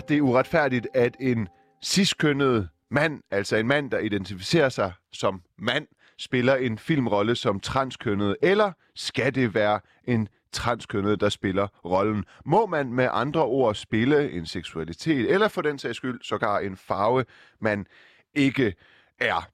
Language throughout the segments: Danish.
er det uretfærdigt, at en ciskønnet mand, altså en mand, der identificerer sig som mand, spiller en filmrolle som transkønnet, eller skal det være en transkønnet, der spiller rollen? Må man med andre ord spille en seksualitet, eller for den sags skyld sågar en farve, man ikke er?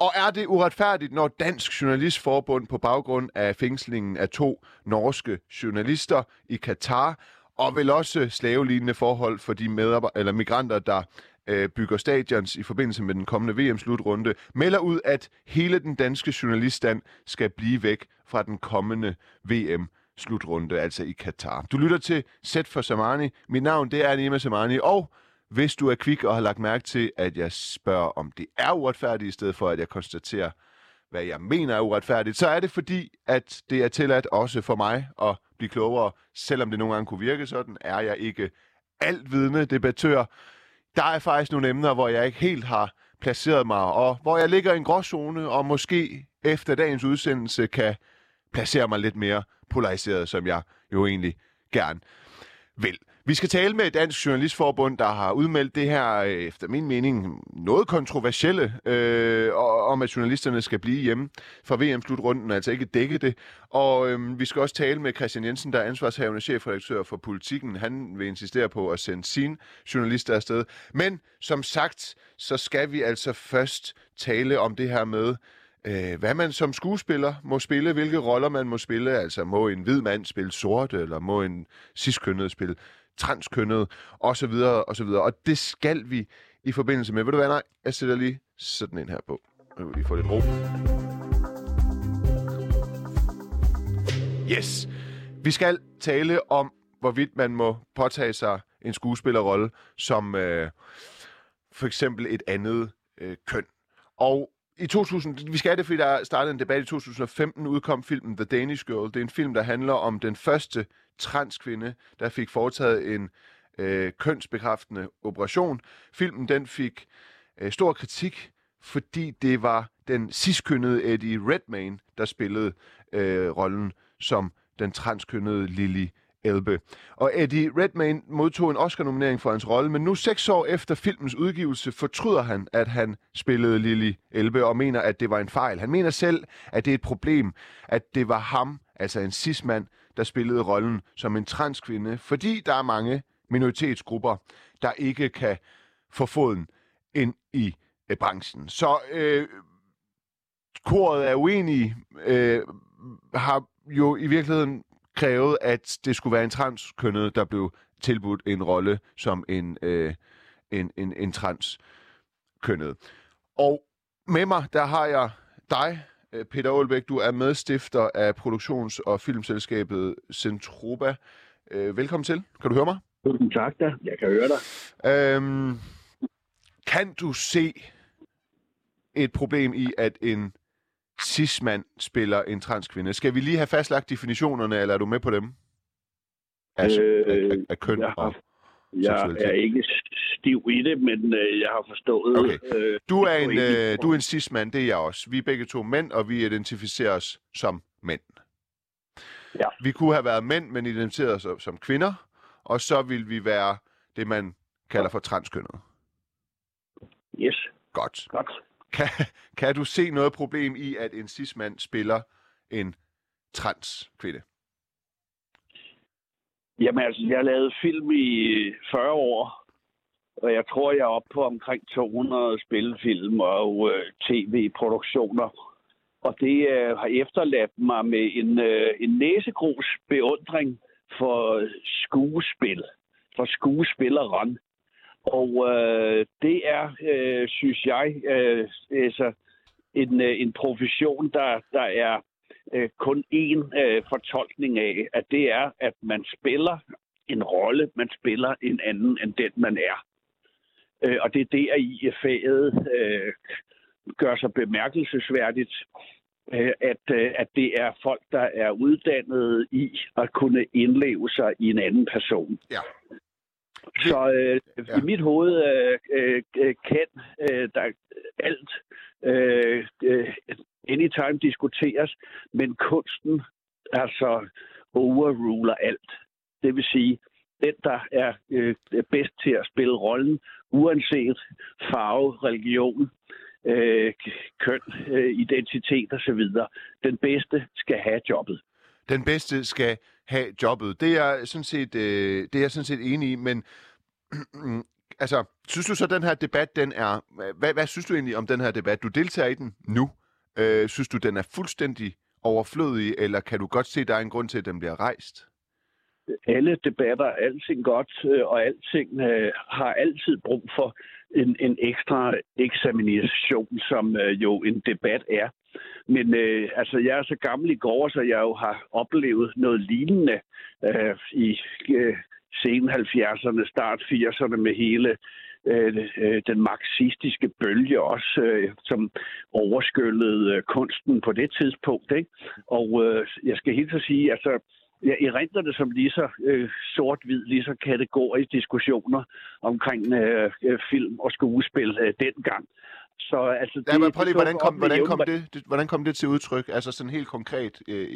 Og er det uretfærdigt, når Dansk Journalistforbund på baggrund af fængslingen af to norske journalister i Katar, og vel også øh, slavelignende forhold for de medarbejder, eller migranter, der øh, bygger stadions i forbindelse med den kommende VM-slutrunde, melder ud, at hele den danske journaliststand skal blive væk fra den kommende VM-slutrunde, altså i Katar. Du lytter til Sæt for Samani. Mit navn det er Nima Samani, og hvis du er kvik og har lagt mærke til, at jeg spørger, om det er uretfærdigt, i stedet for at jeg konstaterer, hvad jeg mener er uretfærdigt, så er det fordi, at det er tilladt også for mig at blive klogere. Selvom det nogle gange kunne virke sådan, er jeg ikke altvidende debattør. Der er faktisk nogle emner, hvor jeg ikke helt har placeret mig, og hvor jeg ligger i en gråzone, og måske efter dagens udsendelse kan placere mig lidt mere polariseret, som jeg jo egentlig gerne vil. Vi skal tale med Dansk Journalistforbund, der har udmeldt det her, øh, efter min mening, noget kontroversielle, øh, om at journalisterne skal blive hjemme fra VM-slutrunden, altså ikke dække det. Og øh, vi skal også tale med Christian Jensen, der er ansvarshavende chefredaktør for Politiken. Han vil insistere på at sende sine journalister afsted. Men som sagt, så skal vi altså først tale om det her med, øh, hvad man som skuespiller må spille, hvilke roller man må spille. Altså må en hvid mand spille sort, eller må en ciskønnet spille transkønnet, osv. osv. Og det skal vi i forbindelse med. Ved du hvad, nej, jeg sætter lige sådan en her på. Nu vil lige få lidt ro. Yes. Vi skal tale om, hvorvidt man må påtage sig en skuespillerrolle som øh, for eksempel et andet øh, køn. Og i 2000, vi skal det, fordi der startede en debat i 2015, udkom filmen The Danish Girl. Det er en film, der handler om den første transkvinde, der fik foretaget en øh, kønsbekræftende operation. Filmen den fik øh, stor kritik, fordi det var den sidstkønnede Eddie Redmayne, der spillede øh, rollen som den transkønnede Lily Elbe. Og Eddie Redmayne modtog en Oscar-nominering for hans rolle, men nu seks år efter filmens udgivelse fortryder han, at han spillede Lily Elbe og mener, at det var en fejl. Han mener selv, at det er et problem, at det var ham, altså en cis-mand, der spillede rollen som en transkvinde, fordi der er mange minoritetsgrupper, der ikke kan få foden ind i øh, branchen. Så øh, koret er uenige, øh, har jo i virkeligheden krævet, at det skulle være en transkønnet, der blev tilbudt en rolle som en, øh, en, en, en transkønnet. Og med mig, der har jeg dig, Øh, Peter Aalbæk, du er medstifter af produktions- og filmselskabet Centroba. Øh, velkommen til. Kan du høre mig? Tusind tak da. Jeg kan høre dig. Øhm, kan du se et problem i, at en cis-mand spiller en transkvinde? Skal vi lige have fastlagt definitionerne, eller er du med på dem? Altså, øh, af, af køn jeg og jeg er ikke stiv i det, men øh, jeg har forstået... Okay. Øh, du, er en, øh, du er en cis-mand, det er jeg også. Vi er begge to mænd, og vi identificerer os som mænd. Ja. Vi kunne have været mænd, men identificeret os som kvinder, og så vil vi være det, man kalder for transkønnet. Yes. Godt. Godt. Kan, kan du se noget problem i, at en cis-mand spiller en trans-kvinde? Jamen altså, jeg har lavet film i øh, 40 år, og jeg tror, jeg er oppe på omkring 200 spillefilm og øh, tv-produktioner. Og det øh, har efterladt mig med en, øh, en næsegrus beundring for øh, skuespil, for skuespilleren. Og øh, det er, øh, synes jeg, øh, altså en, øh, en profession, der, der er øh, kun én øh, fortolkning af, at det er, at man spiller en rolle, man spiller en anden end den, man er. Øh, og det er der i faget øh, gør sig bemærkelsesværdigt, øh, at, øh, at det er folk, der er uddannet i at kunne indleve sig i en anden person. Ja. Så øh, ja. i mit hoved øh, øh, kan øh, der alt øh, øh, anytime diskuteres, men kunsten altså overruler alt. Det vil sige, den, der er øh, bedst til at spille rollen, uanset farve, religion, øh, køn, øh, identitet osv. Den bedste skal have jobbet. Den bedste skal have jobbet. Det er jeg sådan set, øh, det er jeg sådan set enig i, men altså, synes du så, at den her debat, den er... Hvad, hvad synes du egentlig om den her debat? Du deltager i den nu. Øh, synes du, den er fuldstændig overflødig, eller kan du godt se, at der er en grund til, at den bliver rejst? Alle debatter er alting godt, øh, og alting øh, har altid brug for en, en ekstra eksamination, som øh, jo en debat er. Men øh, altså, jeg er så gammel i går, så jeg jo har oplevet noget lignende øh, i øh, sen 70'erne, start 80'erne med hele øh, øh, den marxistiske bølge også, øh, som overskyllede øh, kunsten på det tidspunkt. Ikke? Og øh, jeg skal helt så sige, altså, jeg erindrer det som lige så øh, sort-hvid, lige så kategoriske diskussioner omkring øh, øh, film og skuespil øh, dengang. Så altså, det, ja, men prøv lige, hvordan kom, hvordan, kom det, det, hvordan kom det til udtryk? Altså sådan helt konkret, øh,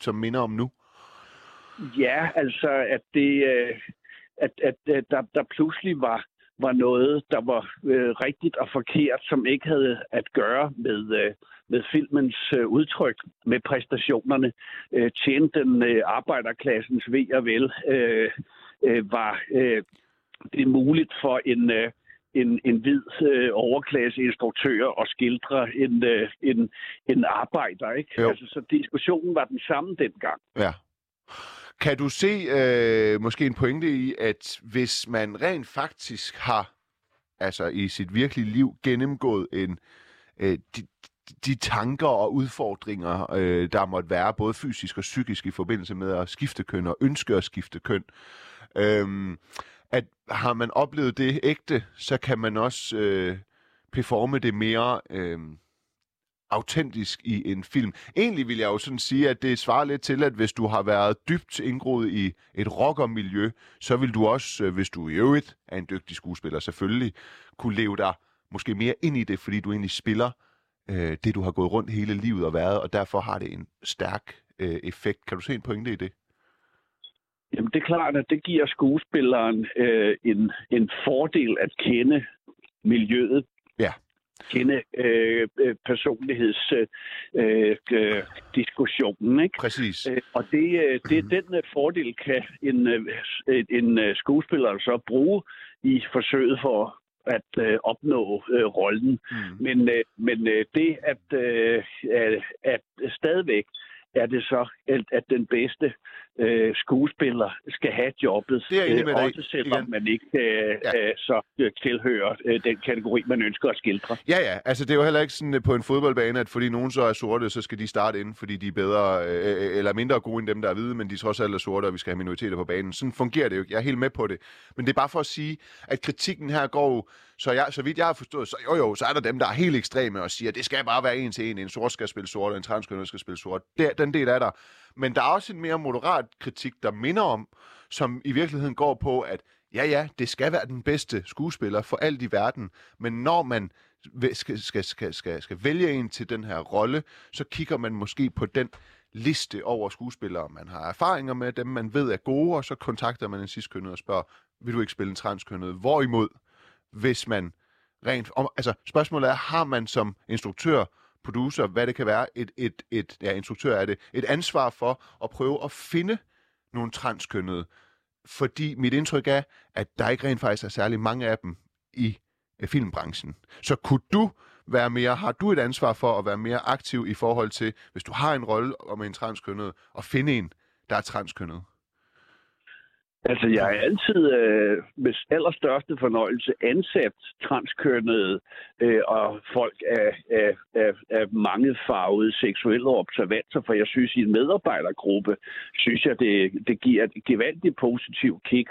som minder om nu? Ja, altså, at det, øh, at, at, at der, der pludselig var var noget, der var øh, rigtigt og forkert, som ikke havde at gøre med, øh, med filmens øh, udtryk, med præstationerne. Øh, tjente den øh, arbejderklassens ved og vel, øh, øh, var øh, det muligt for en... Øh, en, en hvid øh, overklasseinstruktør og skildre en, øh, en, en arbejder. Ikke? Altså, så diskussionen var den samme dengang. Ja. Kan du se øh, måske en pointe i, at hvis man rent faktisk har altså i sit virkelige liv gennemgået en øh, de, de tanker og udfordringer, øh, der måtte være, både fysisk og psykisk i forbindelse med at skifte køn og ønske at skifte køn, øh, at har man oplevet det ægte, så kan man også øh, performe det mere øh, autentisk i en film. Egentlig vil jeg jo sådan sige, at det svarer lidt til, at hvis du har været dybt indgroet i et rockermiljø, så vil du også, øh, hvis du i øvrigt er en dygtig skuespiller selvfølgelig, kunne leve dig måske mere ind i det, fordi du egentlig spiller øh, det, du har gået rundt hele livet og været, og derfor har det en stærk øh, effekt. Kan du se en pointe i det? Jamen, det er klart, at det giver skuespilleren øh, en, en fordel at kende miljøet. Kende øh, øh personlighedsdiskussionen. Øh, øh, ikke? Præcis. Øh, og det, øh, det, mm. den fordel kan en, en skuespiller så bruge i forsøget for at øh, opnå øh, rollen. Mm. Men, øh, men øh, det at, øh, at stadigvæk er det så, at den bedste øh, skuespiller skal have jobbet. Det er øh, med også selvom igen. man ikke øh, ja. øh, så øh, tilhører øh, den kategori, man ønsker at skildre. Ja, ja. Altså, det er jo heller ikke sådan på en fodboldbane, at fordi nogen så er sorte, så skal de starte ind, fordi de er bedre øh, eller mindre gode end dem, der er hvide, men de trods alt er sorte, og vi skal have minoriteter på banen. Sådan fungerer det jo. Jeg er helt med på det. Men det er bare for at sige, at kritikken her går så, jeg, så vidt jeg har forstået, så jo jo, så er der dem, der er helt ekstreme og siger, at det skal bare være en til en. En sort skal spille sort, og en transkønnet skal spille sort. Det, den del er der. Men der er også en mere moderat kritik, der minder om, som i virkeligheden går på, at ja, ja, det skal være den bedste skuespiller for alt i verden, men når man skal, skal, skal, skal, skal vælge en til den her rolle, så kigger man måske på den liste over skuespillere, man har erfaringer med, dem man ved er gode, og så kontakter man en sidstkønnet og spørger, vil du ikke spille en transkønnet? Hvorimod, hvis man rent... Om, altså, spørgsmålet er, har man som instruktør producer, hvad det kan være, et, et, et, ja, instruktør er det, et ansvar for at prøve at finde nogle transkønnede. Fordi mit indtryk er, at der ikke rent faktisk er særlig mange af dem i øh, filmbranchen. Så kunne du være mere, har du et ansvar for at være mere aktiv i forhold til, hvis du har en rolle om en transkønnet, og finde en, der er transkønnet? Altså, jeg er altid øh, med allerstørste fornøjelse ansat transkønnede øh, og folk af, af, af, af mangefarvede seksuelle observanter, for jeg synes, i en medarbejdergruppe, synes jeg, det, det giver et gevaldigt positivt kick.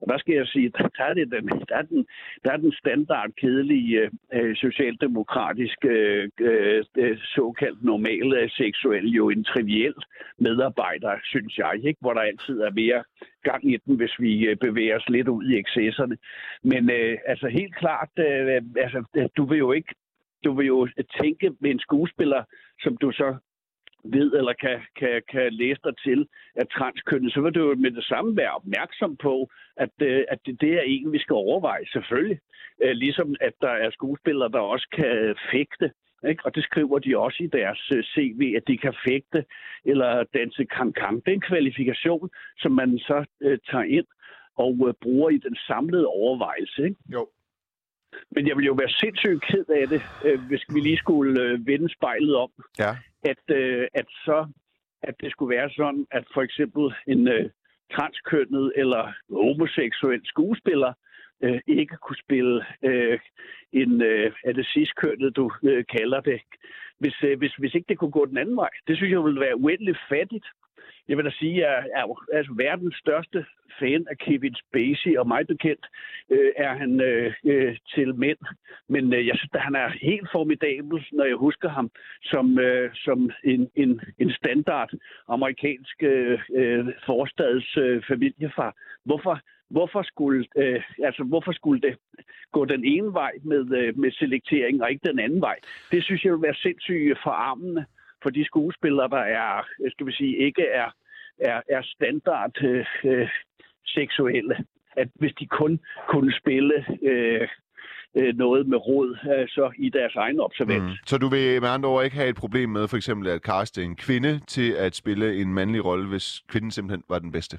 Og der skal jeg sige, der, der, er, det den, der, er, den, der er den standard kedelige øh, socialdemokratiske øh, øh, såkaldt normale seksuelle jo en triviel medarbejder, synes jeg, ikke? hvor der altid er mere gang i den, hvis vi øh, bevæger os lidt ud i excesserne. Men øh, altså helt klart, øh, altså, øh, du vil jo ikke du vil jo tænke med en skuespiller, som du så ved eller kan, kan, kan læse dig til, at transkønnet, så vil du jo med det samme være opmærksom på, at, øh, at det, det er en, vi skal overveje, selvfølgelig. Ligesom at der er skuespillere, der også kan fægte. Ikke? Og det skriver de også i deres øh, CV, at de kan fægte eller danse kan-kan. Det er en kvalifikation, som man så øh, tager ind og øh, bruger i den samlede overvejelse. Ikke? Jo. Men jeg ville jo være sindssygt ked af det, øh, hvis vi lige skulle øh, vende spejlet om, Ja. at, øh, at så at det skulle være sådan, at for eksempel en øh, transkønnet eller homoseksuel skuespiller øh, ikke kunne spille øh, en, øh, er det sidstkønnet, du øh, kalder det, hvis, øh, hvis, hvis ikke det kunne gå den anden vej. Det synes jeg ville være uendeligt fattigt. Jeg vil da sige, at jeg er altså verdens største fan af Kevin Spacey, og mig bekendt øh, er han øh, øh, til mænd. Men øh, jeg synes, at han er helt formidabel, når jeg husker ham som, øh, som en, en, en standard amerikansk øh, øh, forstads øh, familiefar. Hvorfor, hvorfor, skulle, øh, altså, hvorfor skulle det gå den ene vej med, øh, med selektering, og ikke den anden vej? Det synes jeg vil være sindssygt forarmende for de skuespillere, der er, øh, skal vi sige, ikke er, er, er standard øh, seksuelle. At hvis de kun kunne spille øh, øh, noget med råd, øh, så i deres egen observans. Mm. Så du vil med andre ord ikke have et problem med for eksempel at kaste en kvinde til at spille en mandlig rolle, hvis kvinden simpelthen var den bedste?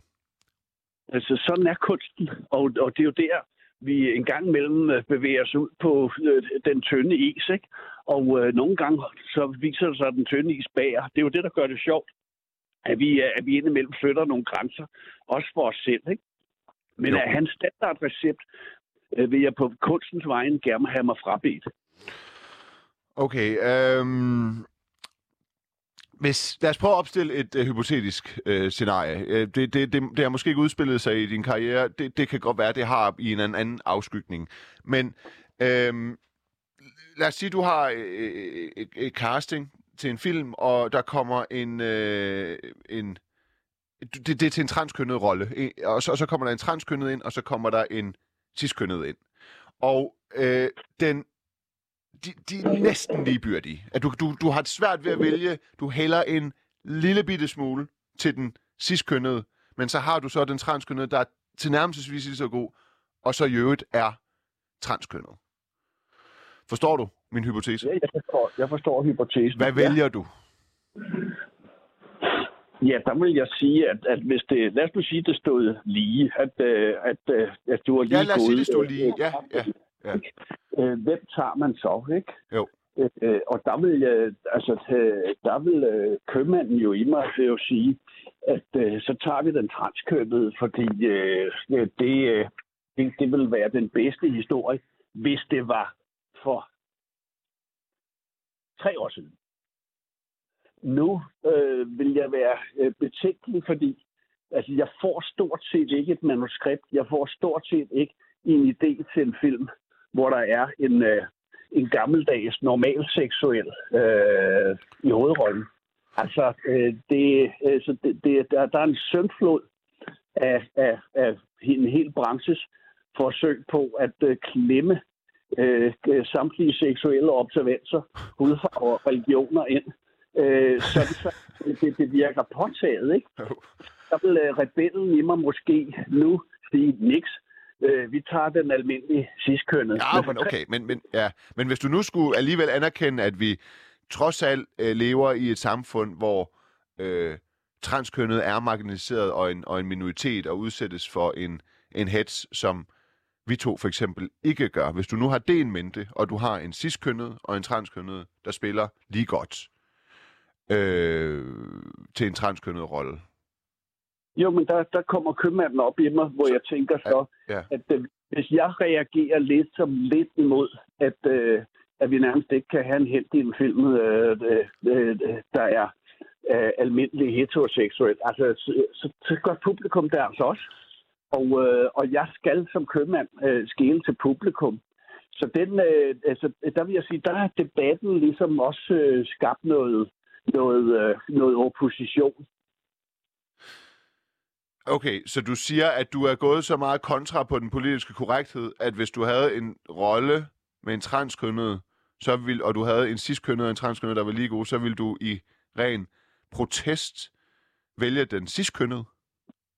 Altså, sådan er kunsten, og, og det er jo der, vi en gang imellem øh, bevæger os ud på øh, den tynde is, ikke? Og øh, nogle gange så viser det sig, at den tynde is bager. Det er jo det, der gør det sjovt, at vi, at vi indimellem flytter nogle grænser, også for os selv, ikke? Men Jo. af hans standardrecept øh, vil jeg på kunstens vejen gerne have mig frabedt. Okay, øhm... Hvis, lad os prøve at opstille et øh, hypotetisk øh, scenarie. Øh, det, det, det, det har måske ikke udspillet sig i din karriere. Det, det kan godt være, det har i en anden, anden afskygning. Men øh, lad os sige, du har øh, øh, et, et casting til en film, og der kommer en... Øh, en det, det er til en transkønnet rolle. Og så, og så kommer der en transkønnet ind, og så kommer der en ciskønnet ind. Og øh, den de, de er næsten ligegyldige. At du, du, du har det svært ved at vælge. Du hælder en lille bitte smule til den ciskønnede, men så har du så den transkønnede, der er tilnærmelsesvis lige så god, og så i øvrigt er transkønnet. Forstår du min hypotese? Ja, jeg forstår, jeg forstår hypotesen. Hvad vælger du? Ja, der vil jeg sige, at, at hvis det, lad os nu sige, det stod lige, at, øh, at, øh, at du var lige Ja, lad os sige, det stod øh, lige. Ja, ja. ja. øh, hvem tager man så, ikke? Jo. Øh, og der vil, øh, altså, øh, der vil øh, købmanden jo i mig jo sige, at øh, så tager vi den transkøbede, fordi øh, øh, det, øh, det, det vil være den bedste historie, hvis det var for tre år siden. Nu øh, vil jeg være øh, betænkelig, fordi altså, jeg får stort set ikke et manuskript. Jeg får stort set ikke en idé til en film, hvor der er en, øh, en gammeldags normalseksuel øh, i hovedrollen. Altså, øh, det, øh, så det, det, der, der er en søndflod af, af, af en hel branches forsøg på at øh, klemme øh, samtlige seksuelle observanser, hudfarver og religioner ind. Øh, sådan så det, det virker påtaget, ikke? Der vil øh, rebellen i mig måske nu sige, niks, øh, vi tager den almindelige ciskønnet. Ja, men okay. Men, men, ja. men hvis du nu skulle alligevel anerkende, at vi trods alt øh, lever i et samfund, hvor øh, transkønnet er marginaliseret og en, og en minoritet og udsættes for en, en hets, som vi to for eksempel ikke gør. Hvis du nu har det en mente, og du har en ciskønnet og en transkønnet, der spiller lige godt øh, til en transkønnet rolle. Jo, men der, der kommer købmanden op i mig, hvor jeg tænker så, Ja. at øh, hvis jeg reagerer lidt som lidt imod, at, øh, at vi nærmest ikke kan have en helt i en film, øh, øh, øh, der er øh, almindelig heteroseksuel, altså, så, så, så gør publikum det altså også. Og, øh, og jeg skal som købmand øh, skele til publikum. Så den, øh, altså, der vil jeg sige, der er debatten ligesom også øh, skabt noget, noget, øh, noget opposition. Okay, så du siger, at du er gået så meget kontra på den politiske korrekthed, at hvis du havde en rolle med en transkønnet, så vil, og du havde en ciskønnet og en transkønnet, der var lige god, så vil du i ren protest vælge den sidstkønnede?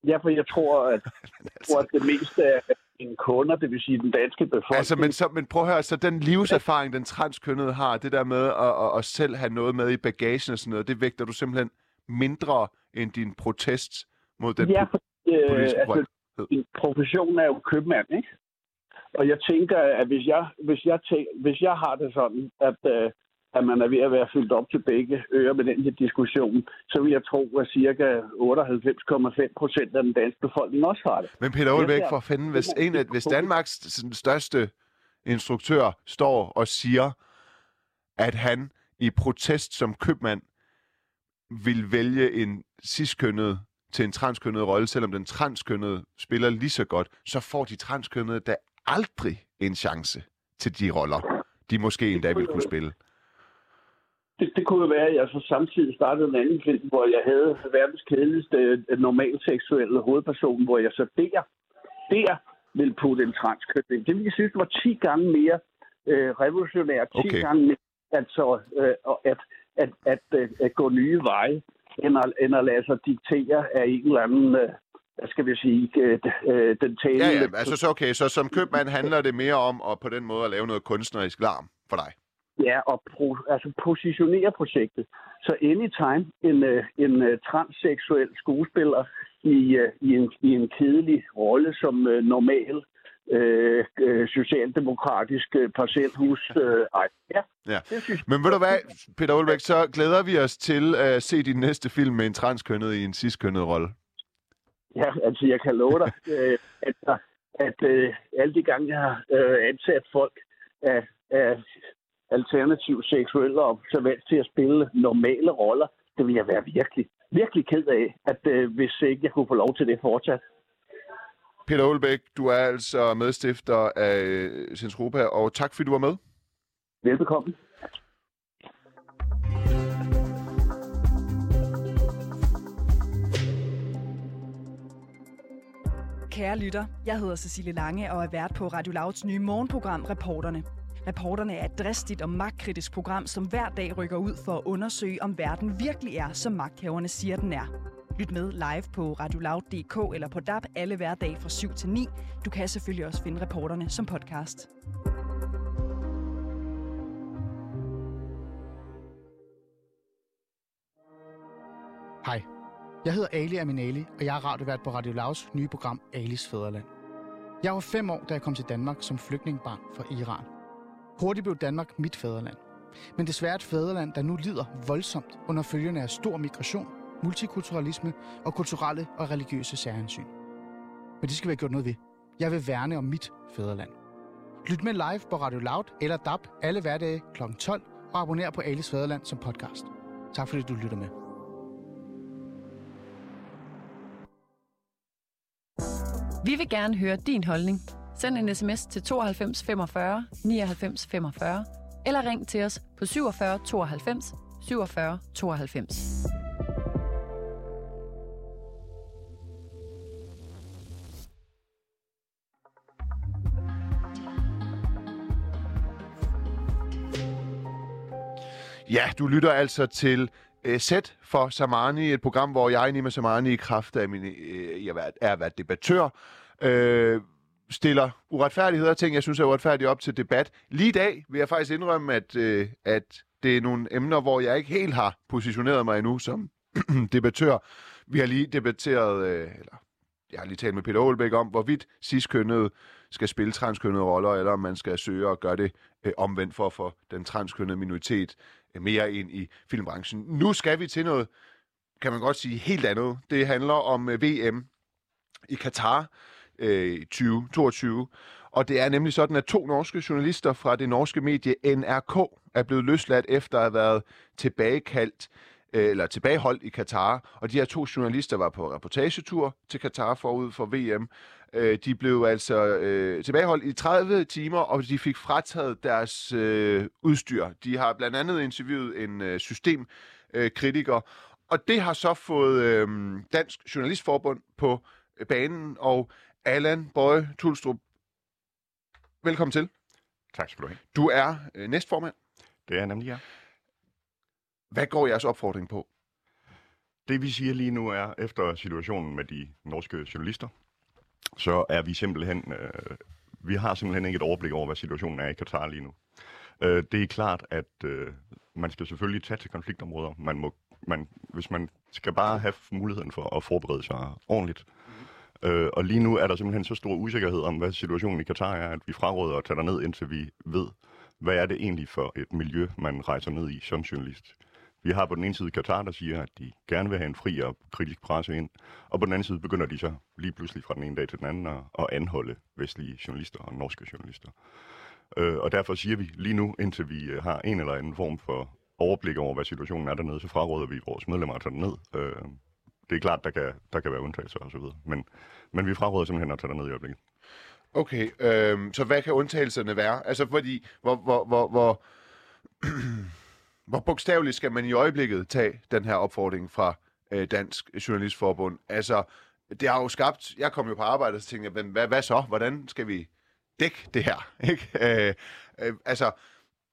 Ja, for jeg tror, at, tror, at det meste af mine kunder, det vil sige den danske befolkning... Altså, men, så, men prøv at høre, så den livserfaring, den transkønnede har, det der med at, at, at selv have noget med i bagagen og sådan noget, det vægter du simpelthen mindre end din protest mod den Ja, for øh, politiske altså, min profession er jo købmand, ikke? Og jeg tænker, at hvis jeg, hvis jeg, tænker, hvis jeg har det sådan, at, øh, at man er ved at være fyldt op til begge ører med den her diskussion, så vil jeg tro, at cirka 98,5 procent af den danske befolkning også har det. Men Peter Olbæk, for at finde, hvis, en af, hvis Danmarks største instruktør står og siger, at han i protest som købmand vil vælge en ciskønnet til en transkønnet rolle, selvom den transkønnede spiller lige så godt, så får de transkønnede da aldrig en chance til de roller, de måske endda vil kunne spille. Det, det kunne jo være, at jeg så samtidig startede en anden film, hvor jeg havde verdens kedeligste øh, normalseksuelle hovedperson, hvor jeg så der, der ville putte en transkønning. Det ville jeg synes var 10 gange mere øh, revolutionært, 10 Okay. gange mere, altså, øh, at, at, at, at, at gå nye veje, end at, end at lade sig diktere af en eller anden, øh, hvad skal vi sige, øh, øh, den talende... Ja, ja, altså så okay, så som købmand handler det mere om at på den måde at lave noget kunstnerisk larm for dig. Ja, og pro, altså positionere projektet. Så anytime en, en transseksuel skuespiller i, i, en, i en kedelig rolle som normal øh, øh, socialdemokratisk øh, parcelhus. Øh, ej, ja, Ja. det synes. Men ved du hvad, Peter Olbæk, så glæder vi os til at se din næste film med en transkønnet i en ciskønnet rolle. Ja, altså jeg kan love dig, øh, at, at øh, alle de gange, jeg har øh, ansat folk af, af alternativ seksuelle valgt til at spille normale roller, det vil jeg være virkelig, virkelig ked af, at øh, hvis ikke jeg kunne få lov til det fortsat. Peter Olbæk, du er altså medstifter af Centropa, og tak fordi du var med. Velbekomme. Kære lytter, jeg hedder Cecilie Lange og er vært på Radio Louds nye morgenprogram Reporterne. Reporterne er et dristigt og magtkritisk program, som hver dag rykker ud for at undersøge, om verden virkelig er, som magthaverne siger, den er. Lyt med live på radioloud.dk eller på DAB alle hverdage fra 7 til 9. Du kan selvfølgelig også finde reporterne som podcast. Hej, jeg hedder Ali Aminali, og jeg er radiovært på Radio Lavs nye program Alis Fæderland. Jeg var fem år, da jeg kom til Danmark som flygtningbarn fra Iran. Hurtigt blev Danmark mit fædreland. Men desværre et fædreland, der nu lider voldsomt under følgerne af stor migration, multikulturalisme og kulturelle og religiøse særhensyn. Men det skal vi have gjort noget ved. Jeg vil værne om mit fædreland. Lyt med live på Radio Loud eller DAB alle hverdage kl. 12 og abonner på Alis Fæderland som podcast. Tak fordi du lytter med. Vi vil gerne høre din holdning. Send en sms til 92 45 99 45 eller ring til os på 47 92 47 92. Ja, du lytter altså til øh, Sæt for Samani, et program, hvor jeg, Nima Samani, i kraft af min, øh, jeg er været debattør, øh, stiller uretfærdigheder ting, jeg synes er uretfærdige op til debat. Lige i dag vil jeg faktisk indrømme, at, øh, at det er nogle emner, hvor jeg ikke helt har positioneret mig endnu som debattør. Vi har lige debatteret, øh, eller jeg har lige talt med Peter Aalbæk om, hvorvidt ciskønnede skal spille transkønnede roller, eller om man skal søge at gøre det øh, omvendt for at få den transkønnede minoritet mere ind i filmbranchen. Nu skal vi til noget, kan man godt sige, helt andet. Det handler om øh, VM i Katar øh, 2022. Og det er nemlig sådan, at to norske journalister fra det norske medie NRK er blevet løsladt efter at have været tilbagekaldt eller tilbageholdt i Katar. Og de her to journalister var på reportagetur til Katar forud for VM. Øh, de blev altså øh, tilbageholdt i 30 timer, og de fik frataget deres øh, udstyr. De har blandt andet interviewet en øh, systemkritiker, og det har så fået øh, Dansk Journalistforbund på øh, banen, og Allan Bøje Tulstrup, velkommen til. Tak skal du have. Du er øh, næstformand. Det er nemlig jeg. Hvad går jeres opfordring på? Det vi siger lige nu er, efter situationen med de norske journalister, så er vi simpelthen, øh, vi har simpelthen ikke et overblik over, hvad situationen er i Katar lige nu. Øh, det er klart, at øh, man skal selvfølgelig tage til konfliktområder. Man må, man, hvis man skal bare have muligheden for at forberede sig ordentligt. Øh, og lige nu er der simpelthen så stor usikkerhed om, hvad situationen i Katar er, at vi fraråder at tage ned, indtil vi ved, hvad er det egentlig for et miljø, man rejser ned i som journalist. Vi har på den ene side Katar, der siger, at de gerne vil have en fri og kritisk presse ind, og på den anden side begynder de så lige pludselig fra den ene dag til den anden at, at anholde vestlige journalister og norske journalister. Øh, og derfor siger vi lige nu, indtil vi øh, har en eller anden form for overblik over, hvad situationen er dernede, så fraråder vi vores medlemmer at tage ned. Øh, det er klart, der kan, der kan være undtagelser osv., men, men vi fraråder simpelthen at tage ned i øjeblikket. Okay, øh, så hvad kan undtagelserne være? Altså, fordi, hvor, hvor, hvor, hvor, hvor bogstaveligt skal man i øjeblikket tage den her opfordring fra øh, Dansk Journalistforbund? Altså, det har jo skabt... Jeg kom jo på arbejde, og så tænkte jeg, hvad, hvad så? Hvordan skal vi dække det her? Ikke? Øh, øh, altså,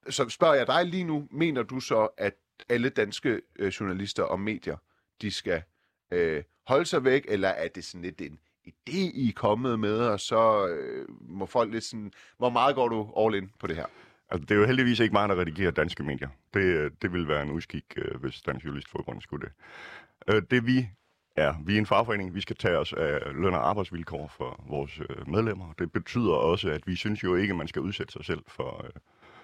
så spørger jeg dig lige nu, mener du så, at alle danske øh, journalister og medier, de skal øh, holde sig væk, eller er det sådan lidt en idé, I er kommet med, og så øh, må folk lidt sådan... Hvor meget går du all in på det her? Altså, det er jo heldigvis ikke mig, der redigerer danske medier. Det, øh, det vil være en udskik, øh, hvis Dansk Journalistforbund skulle det. Øh, det vi er, vi er en fagforening, vi skal tage os af løn- og arbejdsvilkår for vores øh, medlemmer. Det betyder også, at vi synes jo ikke, at man skal udsætte sig selv for,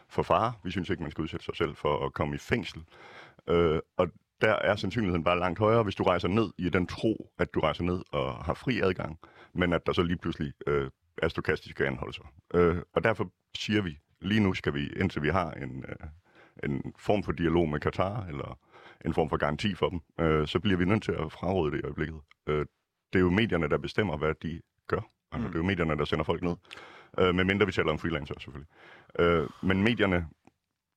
for fare. Vi synes ikke, man skal udsætte sig selv for at komme i fængsel. Og der er sandsynligheden bare langt højere, hvis du rejser ned i den tro, at du rejser ned og har fri adgang, men at der så lige pludselig øh, er stokastiske anholdelser. Øh, og derfor siger vi, lige nu skal vi, indtil vi har en, øh, en form for dialog med Katar, eller en form for garanti for dem, øh, så bliver vi nødt til at fraråde det i øjeblikket. Øh, det er jo medierne, der bestemmer, hvad de gør. Altså, mm. Det er jo medierne, der sender folk ned. Øh, medmindre vi taler om freelancer, selvfølgelig. Øh, men medierne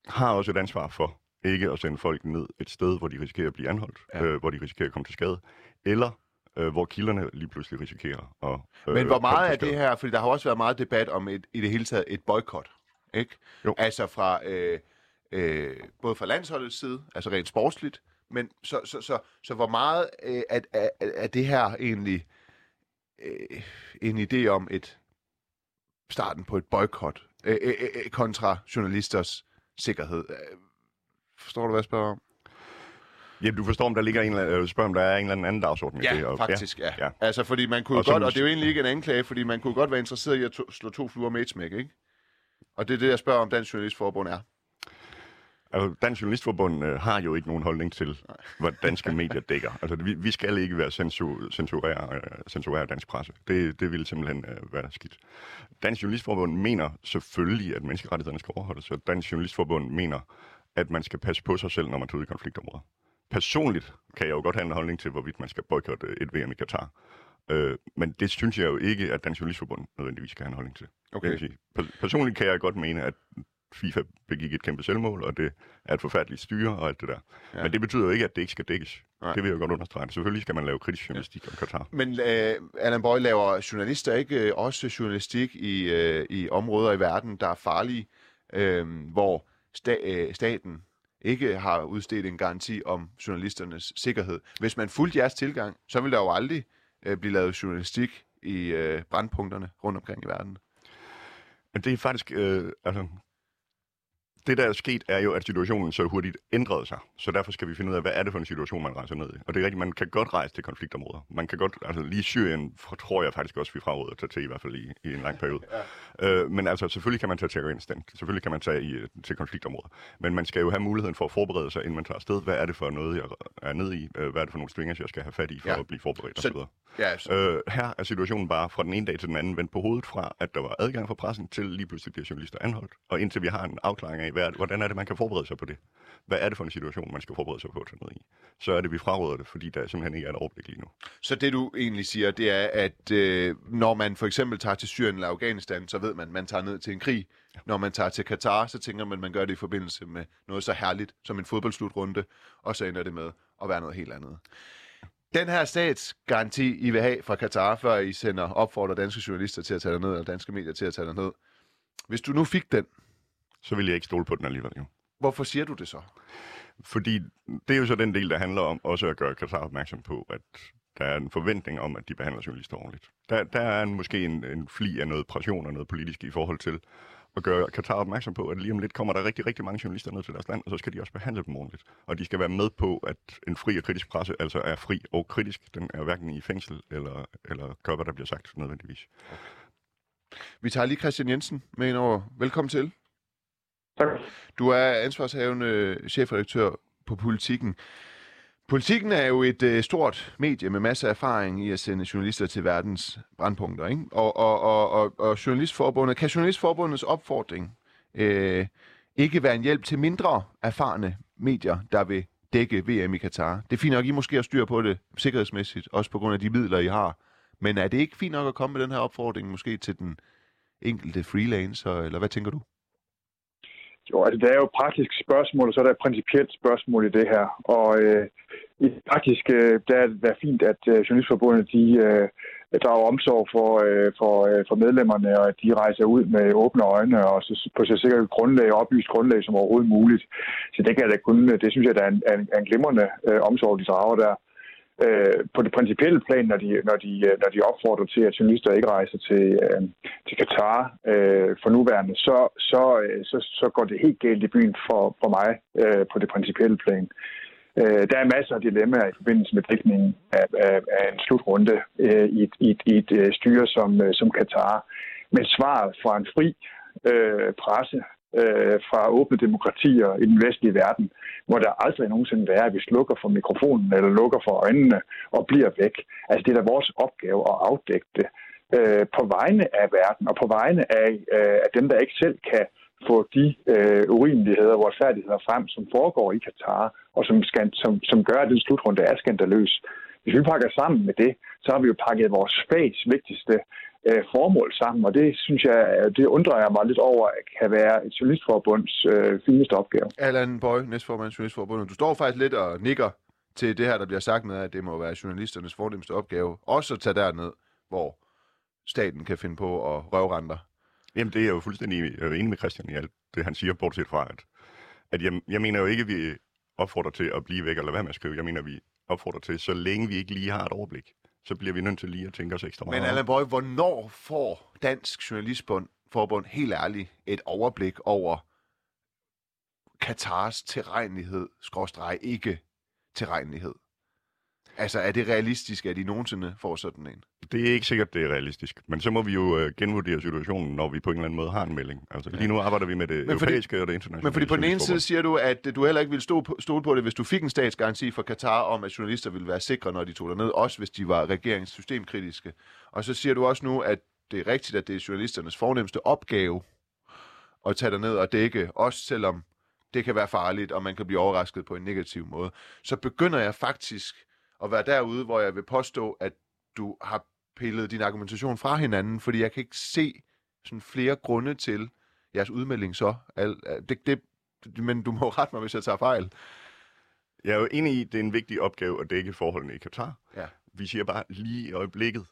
har også et ansvar for ikke at sende folk ned et sted, hvor de risikerer at blive anholdt, ja. øh, hvor de risikerer at komme til skade, eller øh, hvor kilderne lige pludselig risikerer at øh, Men hvor meget af det her, fordi der har også været meget debat om et, i det hele taget et boykot, ikke? Jo. Altså fra øh, øh, både fra landsholdets side, altså rent sportsligt, men så, så, så, så hvor meget øh, er, er, er det her egentlig øh, en idé om et starten på et boykot øh, øh, øh, kontra journalisters sikkerhed? Forstår du, hvad jeg spørger om? Ja, du forstår, om der ligger en eller anden, spørger, om der er en eller anden dagsorden ja, i det. Og, faktisk, ja. ja. Altså, fordi man kunne og godt, og det er jo egentlig ikke en anklage, fordi man kunne godt være interesseret i at to, slå to fluer med et smæk, ikke? Og det er det, jeg spørger om Dansk Journalistforbund er. Altså, Dansk Journalistforbund øh, har jo ikke nogen holdning til, hvad danske medier dækker. Altså, vi, vi skal ikke være censur, censurere, øh, censurere dansk presse. Det, det ville simpelthen øh, være skidt. Dansk Journalistforbund mener selvfølgelig, at menneskerettighederne skal overholdes, og Dansk Journalistforbund mener, at man skal passe på sig selv, når man tager ud i konfliktområder. Personligt kan jeg jo godt have en holdning til, hvorvidt man skal boykotte et VM i Katar. Øh, men det synes jeg jo ikke, at Dansk Journalistforbund nødvendigvis skal have en holdning til. Okay. Sige. Personligt kan jeg godt mene, at FIFA begik et kæmpe selvmål, og det er et forfærdeligt styre og alt det der. Ja. Men det betyder jo ikke, at det ikke skal dækkes. Nej. Det vil jeg godt understrege. Selvfølgelig skal man lave kritisk journalistik ja. om Katar. Men uh, Allan Boy laver journalister ikke uh, også journalistik i, uh, i områder i verden, der er farlige, uh, hvor sta- uh, staten ikke har udstedt en garanti om journalisternes sikkerhed. Hvis man fulgte jeres tilgang, så vil der jo aldrig øh, blive lavet journalistik i øh, brandpunkterne rundt omkring i verden. Men det er faktisk, øh, altså, det, der er sket, er jo, at situationen så hurtigt ændrede sig. Så derfor skal vi finde ud af, hvad er det for en situation, man rejser ned i. Og det er rigtigt, man kan godt rejse til konfliktområder. Man kan godt, altså lige Syrien tror jeg faktisk også, vi fraråder at tage til, i hvert fald i, i en lang periode. Ja. Øh, men altså, selvfølgelig kan man tage til Afghanistan. Selvfølgelig kan man tage i, til konfliktområder. Men man skal jo have muligheden for at forberede sig, inden man tager afsted. Hvad er det for noget, jeg er nede i? Øh, hvad er det for nogle stringers, jeg skal have fat i for ja. at blive forberedt så, osv.? Ja, så... øh, her er situationen bare fra den ene dag til den anden vendt på hovedet fra, at der var adgang for pressen, til lige pludselig bliver journalister anholdt. Og indtil vi har en afklaring af, hvad, hvordan er det, man kan forberede sig på det? Hvad er det for en situation, man skal forberede sig på tage ned i? Så er det, vi fraråder det, fordi der simpelthen ikke er et overblik lige nu. Så det, du egentlig siger, det er, at øh, når man for eksempel tager til Syrien eller Afghanistan, så ved man, at man tager ned til en krig. Når man tager til Katar, så tænker man, at man gør det i forbindelse med noget så herligt som en fodboldslutrunde, og så ender det med at være noget helt andet. Den her statsgaranti, I vil have fra Katar, før I sender opfordrer danske journalister til at tage ned, eller danske medier til at tage ned. Hvis du nu fik den, så vil jeg ikke stole på den alligevel. Jo. Hvorfor siger du det så? fordi det er jo så den del, der handler om også at gøre Katar opmærksom på, at der er en forventning om, at de behandler journalister ordentligt. Der, der er en, måske en, en fli af noget pression og noget politisk i forhold til at gøre Katar opmærksom på, at lige om lidt kommer der rigtig, rigtig mange journalister ned til deres land, og så skal de også behandle dem ordentligt. Og de skal være med på, at en fri og kritisk presse altså er fri og kritisk. Den er hverken i fængsel eller, eller gør, hvad der bliver sagt nødvendigvis. Vi tager lige Christian Jensen med ind over. Velkommen til. Tak. Du er ansvarshavende chefredaktør på Politikken. Politikken er jo et øh, stort medie med masser af erfaring i at sende journalister til verdens brandpunkter. Ikke? Og, og, og, og, og journalistforbundet, kan journalistforbundets opfordring øh, ikke være en hjælp til mindre erfarne medier, der vil dække VM i Katar? Det er fint nok, I måske har styr på det sikkerhedsmæssigt, også på grund af de midler, I har. Men er det ikke fint nok at komme med den her opfordring måske til den enkelte freelancer, eller hvad tænker du? Jo, altså der er jo et praktisk spørgsmål, og så er der et principielt spørgsmål i det her. Og øh, i praktisk, øh, der er det fint, at øh, Journalistforbundet de, øh, drager omsorg for, øh, for, øh, for medlemmerne, og at de rejser ud med åbne øjne og så, på så sikkert grundlag oplyst grundlag som overhovedet muligt. Så det kan jeg da kun, det synes jeg, der er en, en, en glimrende øh, omsorg, de drager der. Øh, på det principielle plan, når de, når, de, øh, når de opfordrer til, at journalister ikke rejser til, øh, til Katar øh, for nuværende, så, så, øh, så, så går det helt galt i byen for, for mig øh, på det principielle plan. Øh, der er masser af dilemmaer i forbindelse med dækningen af, af, af en slutrunde øh, i, et, i, et, i et øh, styre som, øh, som Katar. Men svaret fra en fri øh, presse øh, fra åbne demokratier i den vestlige verden, hvor der aldrig nogensinde være, at vi slukker for mikrofonen eller lukker for øjnene og bliver væk. Altså det er da vores opgave at afdække det øh, på vegne af verden og på vegne af, øh, af dem, der ikke selv kan få de øh, urimeligheder og uretfærdigheder frem, som foregår i Katar, og som, skal, som, som gør, at den slutrunde er skandaløs. Hvis vi pakker sammen med det, så har vi jo pakket vores fags vigtigste øh, formål sammen, og det synes jeg, det undrer jeg mig lidt over, at kan være et journalistforbunds øh, fineste opgave. Allan Bøj, næstformand journalistforbundet. Du står faktisk lidt og nikker til det her, der bliver sagt med, at det må være journalisternes fornemmeste opgave, også at tage derned, hvor staten kan finde på at røvrenter. Jamen, det er jeg jo fuldstændig enig med Christian i alt det, han siger, bortset fra, at, at jeg, jeg mener jo ikke, at vi opfordrer til at blive væk eller hvad man skrive. Jeg mener, at vi opfordrer til, så længe vi ikke lige har et overblik, så bliver vi nødt til lige at tænke os ekstra meget. Men Allan Bøj, hvornår får Dansk Journalistbund Forbund helt ærligt et overblik over Katars tilregnelighed, skråstreg ikke tilregnelighed? Altså, er det realistisk, at de nogensinde får sådan en? Det er ikke sikkert, det er realistisk. Men så må vi jo øh, genvurdere situationen, når vi på en eller anden måde har en melding. Altså, ja. lige nu arbejder vi med det men europæiske fordi, og det internationale. Men fordi på den ene side siger du, at du heller ikke ville stole på, stole på det, hvis du fik en statsgaranti fra Katar om, at journalister ville være sikre, når de tog ned, også hvis de var regeringssystemkritiske. Og så siger du også nu, at det er rigtigt, at det er journalisternes fornemmeste opgave at tage ned og dække, også selvom det kan være farligt, og man kan blive overrasket på en negativ måde. Så begynder jeg faktisk at være derude, hvor jeg vil påstå, at du har pillet din argumentation fra hinanden, fordi jeg kan ikke se sådan flere grunde til jeres udmelding så. Det, det, men du må rette mig, hvis jeg tager fejl. Jeg er jo enig i, at det er en vigtig opgave at dække forholdene i Katar. Ja. Vi siger bare, lige i øjeblikket,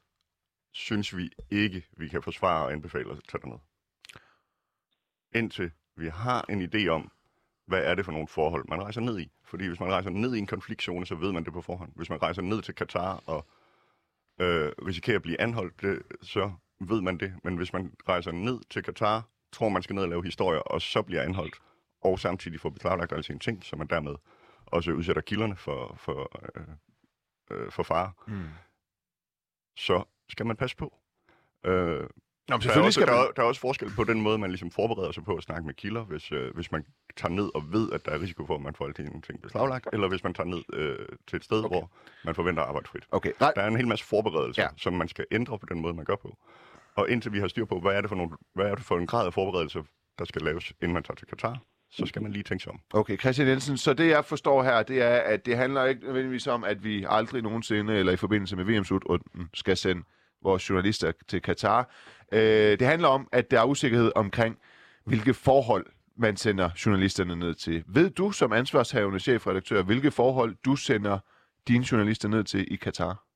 synes vi ikke, vi kan forsvare og anbefale at tage derned. Indtil vi har en idé om, hvad er det for nogle forhold, man rejser ned i. Fordi hvis man rejser ned i en konfliktzone, så ved man det på forhånd. Hvis man rejser ned til Katar og øh, risikerer at blive anholdt, det, så ved man det. Men hvis man rejser ned til Katar, tror man skal ned og lave historier, og så bliver anholdt, og samtidig får beklaglagt alle sine ting, så man dermed også udsætter kilderne for, for, øh, øh, for fare, mm. så skal man passe på. Øh, Nå, men selvfølgelig der, er også, skal man... der, er, der er også forskel på den måde, man ligesom forbereder sig på at snakke med kilder, hvis, øh, hvis man tager ned og ved, at der er risiko for, at man får alle de ting beslaglagt, eller hvis man tager ned øh, til et sted, okay. hvor man forventer at arbejde frit. Okay. Der er en hel masse forberedelser, ja. som man skal ændre på den måde, man gør på. Og indtil vi har styr på, hvad er det for, nogle, hvad er det for en grad af forberedelse, der skal laves, inden man tager til Katar, så skal man lige tænke sig om. Okay, Christian Jensen, så det jeg forstår her, det er, at det handler ikke nødvendigvis om, at vi aldrig nogensinde, eller i forbindelse med VM-slutrunden, skal sende vores journalister til Katar. Øh, det handler om, at der er usikkerhed omkring, hvilke forhold man sender journalisterne ned til. Ved du som ansvarshavende chefredaktør, hvilke forhold du sender dine journalister ned til i Katar?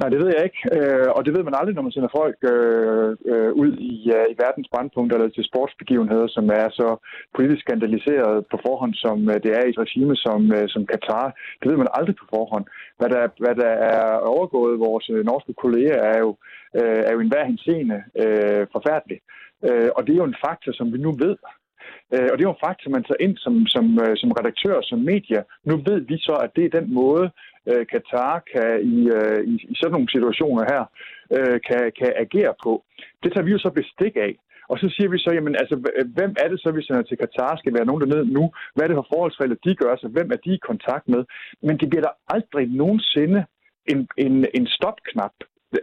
Nej, det ved jeg ikke, øh, og det ved man aldrig, når man sender folk øh, øh, ud i, øh, i verdens brandpunkter eller til sportsbegivenheder, som er så politisk skandaliseret på forhånd, som øh, det er i et regime som, øh, som Katar. Det ved man aldrig på forhånd. Hvad der, hvad der er overgået vores norske kolleger, er jo, er jo enhver henseende uh, forfærdelig. Og det er jo en faktor, som vi nu ved. Og det er jo en faktor, man tager ind som, som, som redaktør, som medier. Nu ved vi så, at det er den måde, øh, Katar kan i, øh, i, i sådan nogle situationer her øh, kan, kan agere på. Det tager vi jo så bestik af. Og så siger vi så, jamen altså, hvem er det så, vi sender til Katar? Skal være nogen dernede nu? Hvad er det for forholdsregler, de gør sig? Hvem er de i kontakt med? Men det bliver der aldrig nogensinde en, en, en stopknap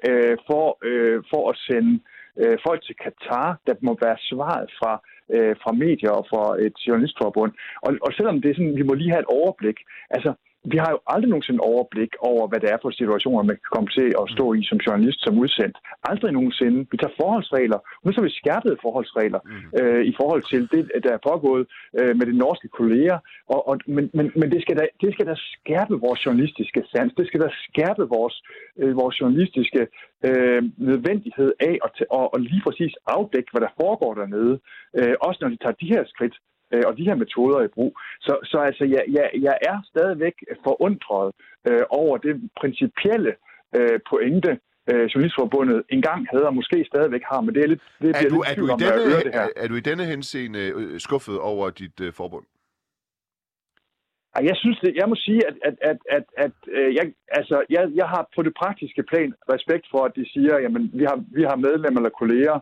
øh, for, øh, for at sende øh, folk til Katar, der må være svaret fra, øh, fra medier og fra et journalistforbund. Og, og selvom det er sådan, vi må lige have et overblik. Altså, vi har jo aldrig nogensinde overblik over, hvad det er for situationer, man kan komme til at stå i som journalist, som udsendt. Aldrig nogensinde. Vi tager forholdsregler. Nu så vi skærpede forholdsregler mm. øh, i forhold til det, der er pågået øh, med de norske kolleger. Og, og, men men, men det, skal da, det skal da skærpe vores journalistiske sans. Det skal da skærpe vores, øh, vores journalistiske øh, nødvendighed af at, og, og lige præcis afdække, hvad der foregår dernede. Øh, også når de tager de her skridt øh, og de her metoder i brug. Så, så altså, jeg, jeg, jeg er stadigvæk forundret øh, over det principielle øh, pointe, øh, Journalistforbundet engang havde, og måske stadigvæk har, men det er lidt, det er, du, er, du i denne, det her. Er, er du i denne henseende øh, skuffet over dit øh, forbund? Jeg synes, det, jeg må sige, at, at, at, at, at øh, jeg, altså, jeg, jeg har på det praktiske plan respekt for, at de siger, at vi har, vi har medlemmer eller kolleger,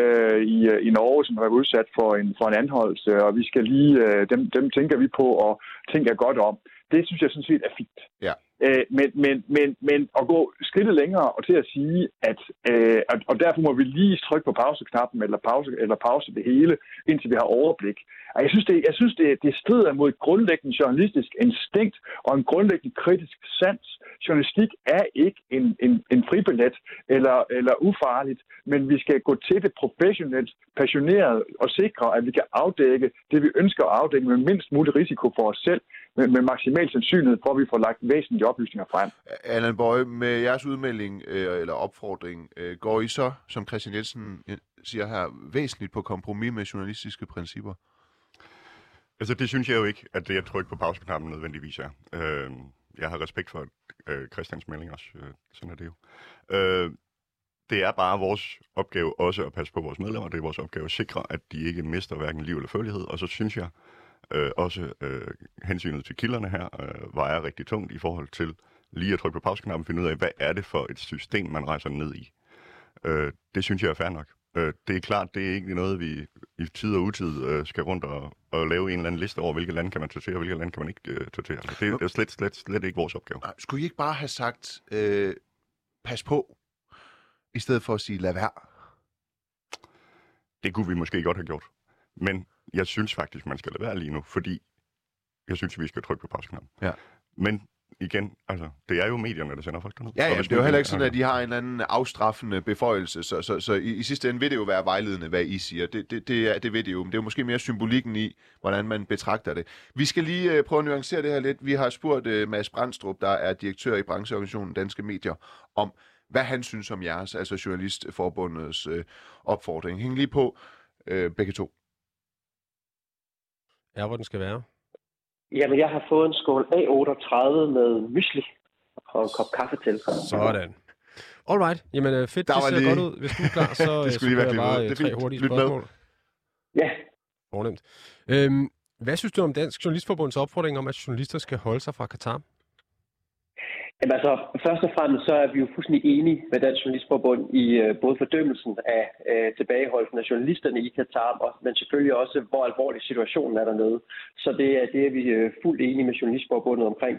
øh, i, øh, i Norge, som har været udsat for en, for en anholdelse, og vi skal lige, øh, dem, dem tænker vi på og tænker godt om. Det synes jeg sådan set er fint. Ja. Øh, men, men, men, men at gå skridtet længere og til at sige, at, øh, at og derfor må vi lige trykke på pauseknappen eller pause, eller pause det hele, indtil vi har overblik. Og jeg synes, det, jeg synes det, det strider mod et grundlæggende journalistisk instinkt og en grundlæggende kritisk sans. Journalistik er ikke en, en, en fribillet eller, eller ufarligt, men vi skal gå til det professionelt, passioneret og sikre, at vi kan afdække det, vi ønsker at afdække med mindst mulig risiko for os selv, med, med maksimal sandsynlighed for, at vi får lagt væsentlige oplysninger frem. Allan Bøje, med jeres udmelding øh, eller opfordring, øh, går I så, som Christian Jensen øh, siger her, væsentligt på kompromis med journalistiske principper? Altså, det synes jeg jo ikke, at det at trykke på pauseknappen nødvendigvis er. Øh, jeg har respekt for øh, Christians melding også. Øh, sådan er det jo. Øh, det er bare vores opgave også at passe på vores medlemmer. Det er vores opgave at sikre, at de ikke mister hverken liv eller følgelighed. Og så synes jeg, øh, også øh, hensynet til kilderne her øh, vejer rigtig tungt i forhold til lige at trykke på pauseknappen og finde ud af, hvad er det for et system, man rejser ned i. Øh, det synes jeg er fair nok. Øh, det er klart, det er ikke noget, vi i tid og utid øh, skal rundt og, og lave en eller anden liste over, hvilke lande kan man tortere, og hvilke lande kan man ikke øh, tortere. Det, det er slet, slet, slet ikke vores opgave. Nej, skulle I ikke bare have sagt, øh, pas på, i stedet for at sige, lad være? Det kunne vi måske godt have gjort. Men jeg synes faktisk, man skal lade være lige nu, fordi jeg synes, vi skal trykke på pauseknappen. Ja. Men igen, altså, det er jo medierne, der sender folk derned. Ja, ja det er jo heller ikke sådan, at de har en eller anden afstraffende beføjelse, så, så, så i, i sidste ende vil det jo være vejledende, hvad I siger. Det, det, det, er, det ved det jo, men det er jo måske mere symbolikken i, hvordan man betragter det. Vi skal lige uh, prøve at nuancere det her lidt. Vi har spurgt uh, Mads Brandstrup, der er direktør i brancheorganisationen Danske Medier, om hvad han synes om jeres, altså Journalistforbundets uh, opfordring. Hæng lige på uh, begge to er, hvor den skal være? Jamen, jeg har fået en skål A38 med mysli og en kop kaffe til. Sådan. Alright. Jamen, øh, fedt. Der det ser lige... godt ud. Hvis du er klar, så, det skulle så lige bare øh, det tre hurtige spørgsmål. Med. Ja. Fornemt. Øhm, hvad synes du om Dansk Journalistforbunds opfordring om, at journalister skal holde sig fra Katar? Jamen altså, først og fremmest så er vi jo fuldstændig enige med Dansk Journalistforbund i øh, både fordømmelsen af øh, tilbageholdelsen af journalisterne i Katar, men selvfølgelig også, hvor alvorlig situationen er dernede. Så det er, det er vi øh, fuldt enige med Journalistforbundet omkring.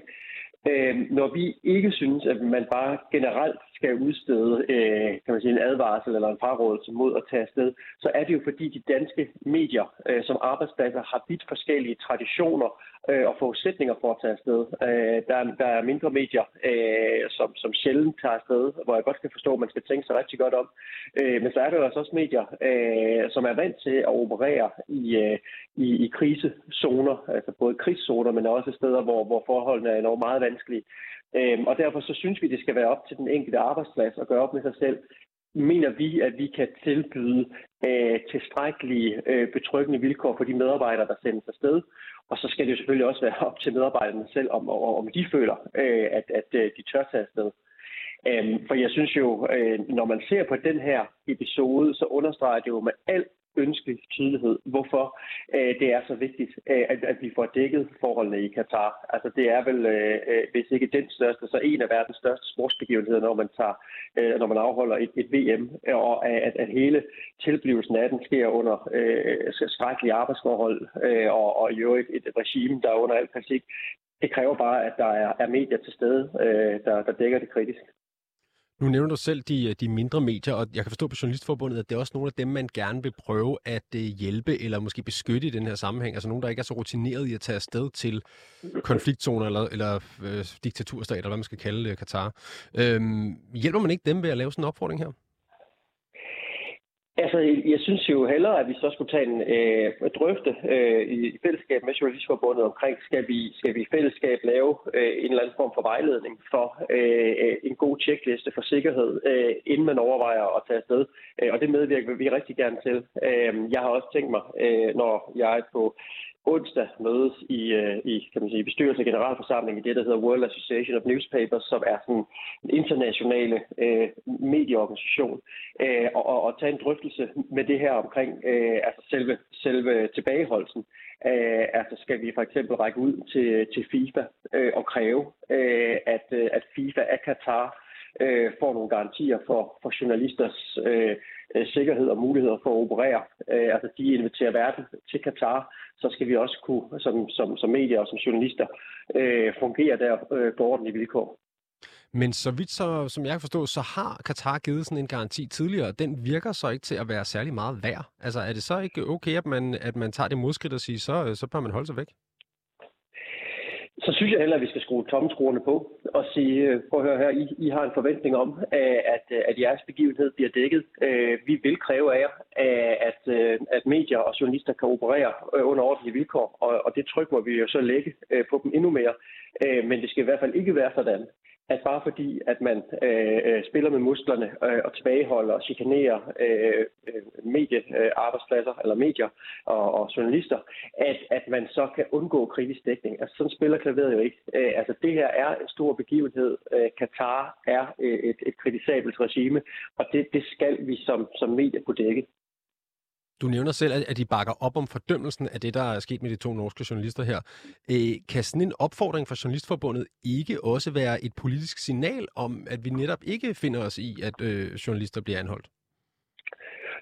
Øh, når vi ikke synes, at man bare generelt skal udstede øh, kan man sige, en advarsel eller en frarådelse mod at tage afsted, så er det jo fordi de danske medier øh, som arbejdspladser har vidt forskellige traditioner øh, og forudsætninger for at tage afsted. Øh, der, der er mindre medier, øh, som, som sjældent tager afsted, hvor jeg godt kan forstå, at man skal tænke sig rigtig godt om. Øh, men så er der jo altså også medier, øh, som er vant til at operere i, øh, i, i krisezoner, altså både krigszoner, men også steder, hvor, hvor forholdene er enormt meget vanskelige. Øhm, og derfor så synes vi, det skal være op til den enkelte arbejdsplads at gøre op med sig selv. Mener vi, at vi kan tilbyde øh, tilstrækkelige øh, betryggende vilkår for de medarbejdere, der sendes afsted? Og så skal det jo selvfølgelig også være op til medarbejderne selv, om, om de føler, øh, at, at øh, de tør tage afsted. Øhm, for jeg synes jo, øh, når man ser på den her episode, så understreger det jo med al ønskelig tydelighed, hvorfor øh, det er så vigtigt, øh, at, at vi får dækket forholdene i Katar. Altså det er vel, øh, øh, hvis ikke den største, så en af verdens største sportsbegivenheder, når man tager, øh, når man afholder et, et VM, og at, at hele tilblivelsen af den sker under øh, skrækkelige arbejdsforhold, øh, og, og i øvrigt et, et regime, der er under al kritik. Det kræver bare, at der er, er medier til stede, øh, der, der dækker det kritisk. Nu nævner du selv de, øh, de mindre medier, og jeg kan forstå på Journalistforbundet, at det er også nogle af dem, man gerne vil prøve at øh, hjælpe eller måske beskytte i den her sammenhæng. Altså nogen, der ikke er så rutineret i at tage afsted til konfliktzoner eller, eller øh, diktaturstater, eller hvad man skal kalde øh, uh, Katar. Øhm, hjælper man ikke dem ved at lave sådan en opfordring her? Altså, jeg synes jo hellere, at vi så skulle tage en øh, drøfte øh, i fællesskab med Journalistforbundet omkring, skal vi, skal vi i fællesskab lave øh, en eller anden form for vejledning for øh, en god tjekliste for sikkerhed, øh, inden man overvejer at tage afsted. Øh, og det medvirker vi rigtig gerne til. Øh, jeg har også tænkt mig, øh, når jeg på onsdag mødes i, øh, i kan man sige, bestyrelse og generalforsamling i det, der hedder World Association of Newspapers, som er sådan en internationale øh, medieorganisation, øh, og, og, og tage en drøftelse med det her omkring øh, altså selve, selve tilbageholdelsen. Øh, altså skal vi for eksempel række ud til, til FIFA øh, og kræve, øh, at, øh, at FIFA af Katar øh, får nogle garantier for, for journalisters øh, øh, sikkerhed og muligheder for at operere. Øh, altså de inviterer verden til Katar, så skal vi også kunne som, som, som medier og som journalister øh, fungere der øh, på ordentlige vilkår. Men så vidt så, som jeg kan forstå, så har Katar givet sådan en garanti tidligere, og den virker så ikke til at være særlig meget værd. Altså er det så ikke okay, at man, at man tager det modskridt og siger, så, øh, så bør man holde sig væk? Så synes jeg heller, at vi skal skrue tommelskruerne på og sige, øh, prøv at høre her, I, I har en forventning om, øh, at, øh, at jeres begivenhed bliver dækket. Vi vil kræve af jer, at, at medier og journalister kan operere under ordentlige vilkår, og det tryk må vi jo så lægge på dem endnu mere. Men det skal i hvert fald ikke være sådan, at bare fordi, at man øh, øh, spiller med musklerne øh, og tilbageholder og chikanerer øh, øh, mediearbejdspladser øh, eller medier og, og journalister, at, at man så kan undgå kritisk dækning. Altså sådan spiller klaveret jo ikke. Øh, altså det her er en stor begivenhed. Øh, Katar er øh, et, et kritisabelt regime, og det, det skal vi som, som medier kunne dække. Du nævner selv, at de bakker op om fordømmelsen af det, der er sket med de to norske journalister her. Øh, kan sådan en opfordring fra Journalistforbundet ikke også være et politisk signal om, at vi netop ikke finder os i, at øh, journalister bliver anholdt?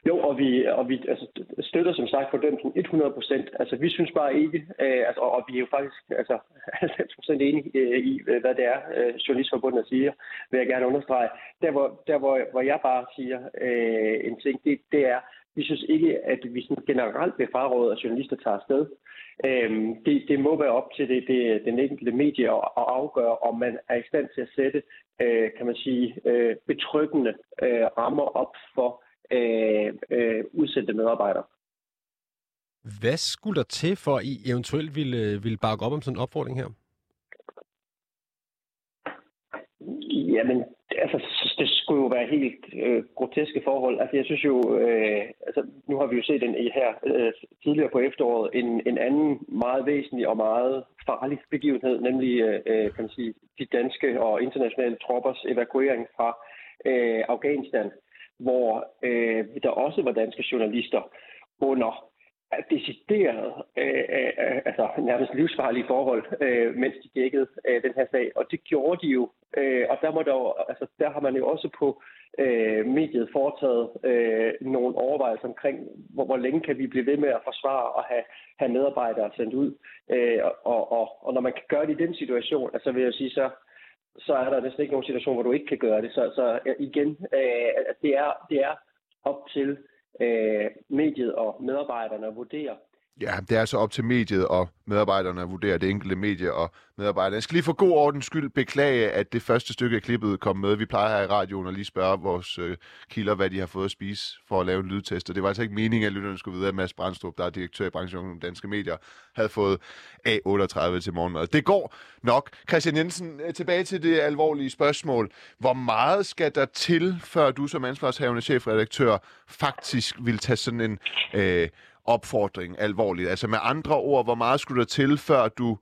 Jo, og vi, og vi altså, støtter som sagt fordømmelsen 100 procent. Altså, vi synes bare ikke, øh, altså, og vi er jo faktisk altså, 90 procent enige øh, i, øh, hvad det er, øh, Journalistforbundet siger, vil jeg gerne understrege. Der, hvor, der, hvor, hvor jeg bare siger øh, en ting, det, det er, vi synes ikke, at vi sådan generelt vil fraråde, at journalister tager afsted. Øhm, det, det må være op til det, det, den enkelte medie at, at afgøre, om man er i stand til at sætte, øh, kan man sige, øh, betryggende øh, rammer op for øh, øh, udsendte medarbejdere. Hvad skulle der til, for at I eventuelt ville, ville bakke op om sådan en opfordring her? Jamen, altså, det skulle jo være helt øh, groteske forhold. Altså, jeg synes jo, øh, altså, nu har vi jo set en, her øh, tidligere på efteråret en, en anden meget væsentlig og meget farlig begivenhed, nemlig øh, kan man sige, de danske og internationale troppers evakuering fra øh, Afghanistan, hvor øh, der også var danske journalister under decideret, øh, øh, øh, altså nærmest livsfarlige forhold, øh, mens de dækkede øh, den her sag. Og det gjorde de jo. Øh, og der, må der, altså, der har man jo også på øh, mediet foretaget øh, nogle overvejelser omkring, hvor, hvor længe kan vi blive ved med at forsvare og have, have medarbejdere sendt ud. Øh, og, og, og når man kan gøre det i den situation, altså vil jeg sige, så, så er der næsten ikke nogen situation, hvor du ikke kan gøre det. Så, så igen, øh, det, er, det er op til øh, mediet og medarbejderne vurderer, Ja, det er så op til mediet og medarbejderne at vurdere det enkelte medie og medarbejderne. Jeg skal lige for god ordens skyld beklage, at det første stykke af klippet kom med. Vi plejer her i radioen at lige spørge vores øh, kilder, hvad de har fået at spise for at lave en lydtest. Og det var altså ikke meningen, at lytterne skulle vide, at Mads Brandstrup, der er direktør i branchen om danske medier, havde fået A38 til morgenmad. Det går nok. Christian Jensen, øh, tilbage til det alvorlige spørgsmål. Hvor meget skal der til, før du som ansvarshavende chefredaktør faktisk vil tage sådan en... Øh, opfordring alvorligt? Altså med andre ord, hvor meget skulle der til, før du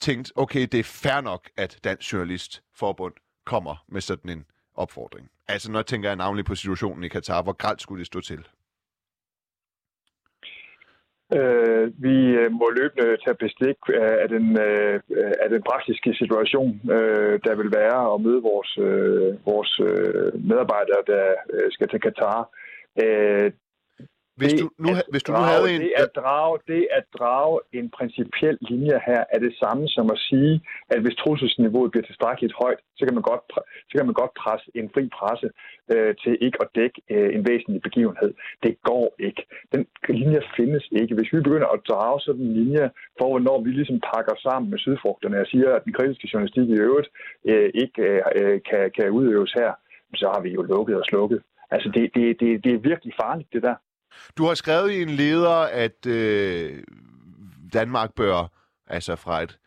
tænkte, okay, det er fair nok, at Dansk Journalistforbund kommer med sådan en opfordring? Altså når jeg tænker jeg navnlig på situationen i Katar, hvor grædt skulle det stå til? Øh, vi øh, må løbende tage bestik af den, øh, af den praktiske situation, øh, der vil være at møde vores, øh, vores øh, medarbejdere, der øh, skal til Katar. Øh, hvis det du nu, at hvis du nu drage, havde en... Det at, drage, det at drage en principiel linje her er det samme som at sige, at hvis trusselsniveauet bliver tilstrækkeligt højt, så kan man godt, så kan man godt presse en fri presse øh, til ikke at dække øh, en væsentlig begivenhed. Det går ikke. Den linje findes ikke. Hvis vi begynder at drage sådan en linje for, hvornår vi ligesom pakker sammen med sydfrugterne og siger, at den kritiske journalistik i øvrigt øh, ikke øh, kan, kan udøves her, så har vi jo lukket og slukket. Altså, det, det, det, det er virkelig farligt, det der. Du har skrevet i en leder, at øh, Danmark bør, altså fra et